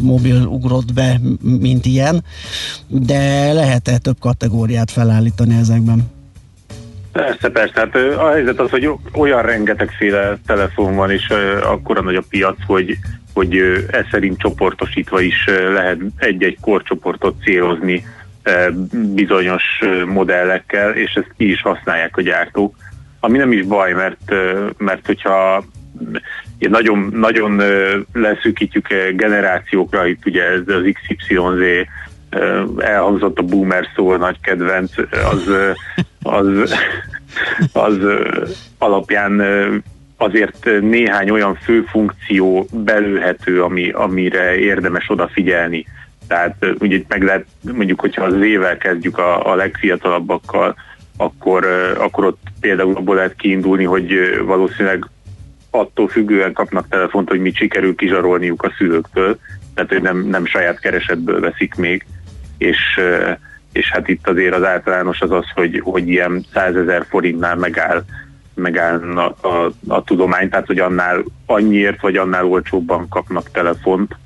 mobil ugrott be, mint ilyen, de lehet-e több kategóriát felállítani ezekben? Persze, persze. Hát a helyzet az, hogy olyan rengetegféle telefon van, és akkora nagy a piac, hogy, hogy ez szerint csoportosítva is lehet egy-egy korcsoportot célozni bizonyos modellekkel, és ezt ki is használják a gyártók. Ami nem is baj, mert, mert hogyha nagyon, nagyon leszűkítjük generációkra, itt ugye ez az XYZ elhangzott a boomer szó, nagy kedvenc, az, az, az alapján azért néhány olyan fő funkció belőhető, ami, amire érdemes odafigyelni. Tehát ugye meg lehet, mondjuk, hogyha az évvel kezdjük a, a legfiatalabbakkal, akkor, akkor ott például abból lehet kiindulni, hogy valószínűleg attól függően kapnak telefont, hogy mit sikerül kizsarolniuk a szülőktől, tehát hogy nem, nem saját keresetből veszik még, és, és hát itt azért az általános az az, hogy, hogy ilyen 100 ezer forintnál megáll, megáll a, a, a tudomány, tehát hogy annál annyiért vagy annál olcsóbban kapnak telefont.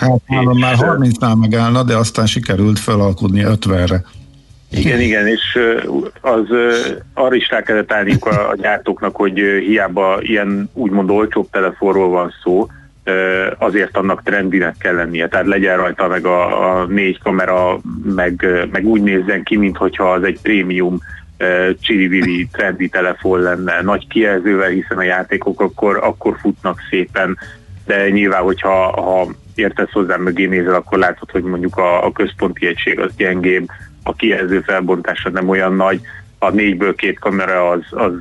Hát nálam már 30-nál megállna, de aztán sikerült felalkudni 50-re. Igen, igen, és az arra is rá kellett állniuk a, a gyártóknak, hogy hiába ilyen úgymond olcsóbb telefonról van szó, azért annak trendinek kell lennie. Tehát legyen rajta meg a, a négy kamera, meg, meg úgy nézzen ki, mintha az egy prémium csili trendi telefon lenne, nagy kijelzővel, hiszen a játékok akkor, akkor futnak szépen, de nyilván, hogyha ha értesz hozzá mögé nézel, akkor látod, hogy mondjuk a, a központi egység az gyengébb, a kijelző felbontása nem olyan nagy, a négyből két kamera az, az,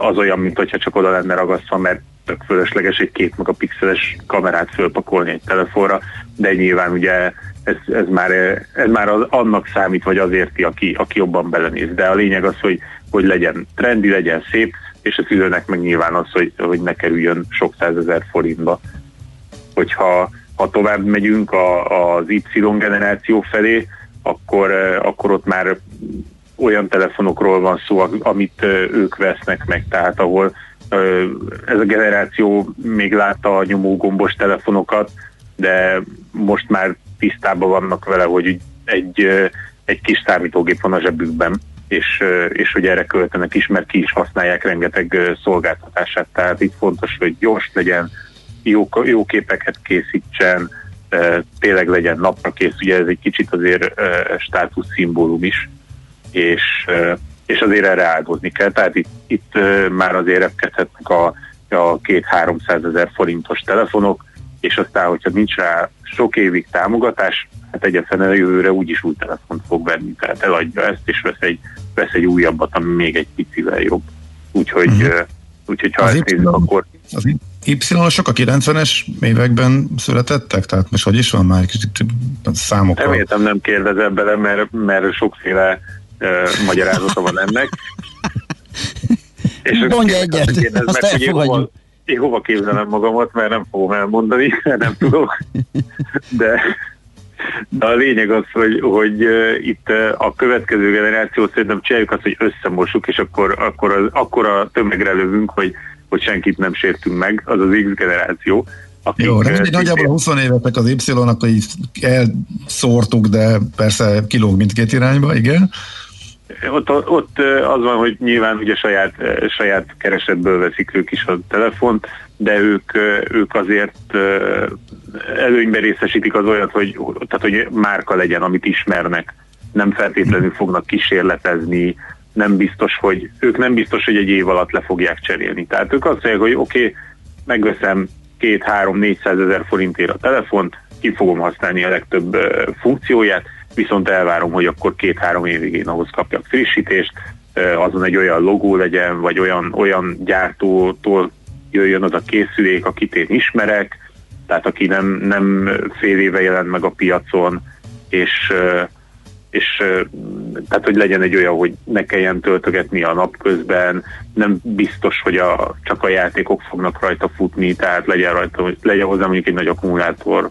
az olyan, mint hogyha csak oda lenne ragasztva, mert tök fölösleges egy két megapixeles kamerát fölpakolni egy telefonra, de nyilván ugye ez, ez már, ez már az, annak számít, vagy azért, aki, aki jobban belenéz. De a lényeg az, hogy, hogy legyen trendi, legyen szép, és a szülőnek meg nyilván az, hogy, hogy ne kerüljön sok százezer forintba. Hogyha ha tovább megyünk a, az Y generáció felé, akkor, akkor ott már olyan telefonokról van szó, amit ők vesznek meg, tehát ahol ez a generáció még látta a nyomógombos telefonokat, de most már tisztában vannak vele, hogy egy, egy kis számítógép van a zsebükben, és, és hogy erre költenek is, mert ki is használják rengeteg szolgáltatását. Tehát itt fontos, hogy gyors legyen, jó, jó képeket készítsen, tényleg legyen napra kész, ugye ez egy kicsit azért státusz szimbólum is, és, és azért erre áldozni kell. Tehát itt, itt már azért repkedhetnek a, a két-háromszáz ezer forintos telefonok, és aztán, hogyha nincs rá sok évig támogatás, hát egyetlen a jövőre úgyis új telefont fog venni, tehát eladja ezt, és vesz egy, vesz egy újabbat, ami még egy picivel jobb. Úgyhogy, uh-huh. úgyhogy ha Az ezt nézzük, akkor Az Y-sok a 90-es években születettek? Tehát most hogy is van már egy kicsit számokkal? Reméltem nem kérdezel bele, mert, mert sokféle uh, magyarázata van ennek. És Mondja egyet, azt kérdezd azt én hova, én hova képzelem magamat, mert nem fogom elmondani, nem tudok. De, de a lényeg az, hogy, hogy itt a következő generáció szerintem csináljuk azt, hogy összemossuk, és akkor, akkor, az, akkor a tömegre lövünk, hogy, hogy senkit nem sértünk meg, az az X generáció. Akik, Jó, de mindegy, nagyjából 20 évetek az Y, akkor így elszórtuk, de persze kilóg mindkét irányba, igen. Ott, ott az van, hogy nyilván ugye saját, saját keresetből veszik ők is a telefont, de ők, ők azért előnyben részesítik az olyat, hogy, tehát, hogy márka legyen, amit ismernek. Nem feltétlenül fognak kísérletezni, nem biztos, hogy ők nem biztos, hogy egy év alatt le fogják cserélni. Tehát ők azt mondják, hogy oké, okay, megveszem két, három, 400 ezer forintért a telefont, ki fogom használni a legtöbb funkcióját, viszont elvárom, hogy akkor két-három évig én ahhoz kapjak frissítést, azon egy olyan logó legyen, vagy olyan, olyan gyártótól jöjjön az a készülék, akit én ismerek, tehát aki nem, nem fél éve jelent meg a piacon, és, és tehát hogy legyen egy olyan, hogy ne kelljen töltögetni a napközben, nem biztos, hogy a, csak a játékok fognak rajta futni, tehát legyen rajta, legyen hozzá mondjuk egy nagy akkumulátor,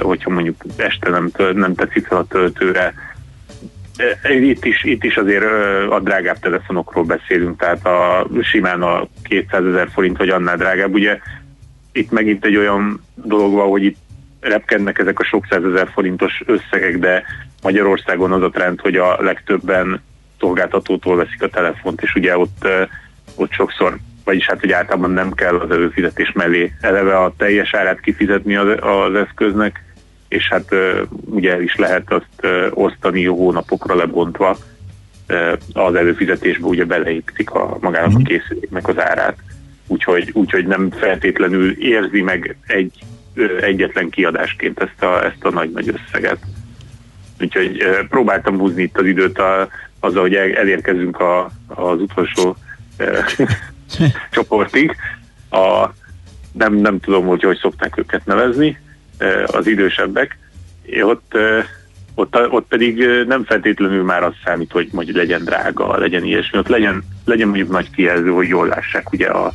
hogyha mondjuk este nem, nem tetszik fel a töltőre. Itt is, itt is azért a drágább telefonokról beszélünk, tehát a simán a 200 ezer forint vagy annál drágább. Ugye itt megint egy olyan dolog van, hogy itt repkednek ezek a sok százezer forintos összegek, de Magyarországon az a trend, hogy a legtöbben szolgáltatótól veszik a telefont, és ugye ott, ott sokszor, vagyis hát hogy általában nem kell az előfizetés mellé eleve a teljes árát kifizetni az, az eszköznek, és hát ugye is lehet azt osztani hónapokra lebontva, az előfizetésbe ugye beleépítik a magának a készüléknek az árát. Úgyhogy, úgyhogy nem feltétlenül érzi meg egy egyetlen kiadásként ezt a, ezt a nagy-nagy összeget. Úgyhogy próbáltam húzni itt az időt a, azzal, hogy el, elérkezünk a, az utolsó csoportig. A, nem, nem tudom, hogy hogy szokták őket nevezni, az idősebbek. Ott, ott, ott pedig nem feltétlenül már az számít, hogy mondjuk legyen drága, legyen ilyesmi, ott legyen, legyen mondjuk nagy kijelző, hogy jól lássák ugye a,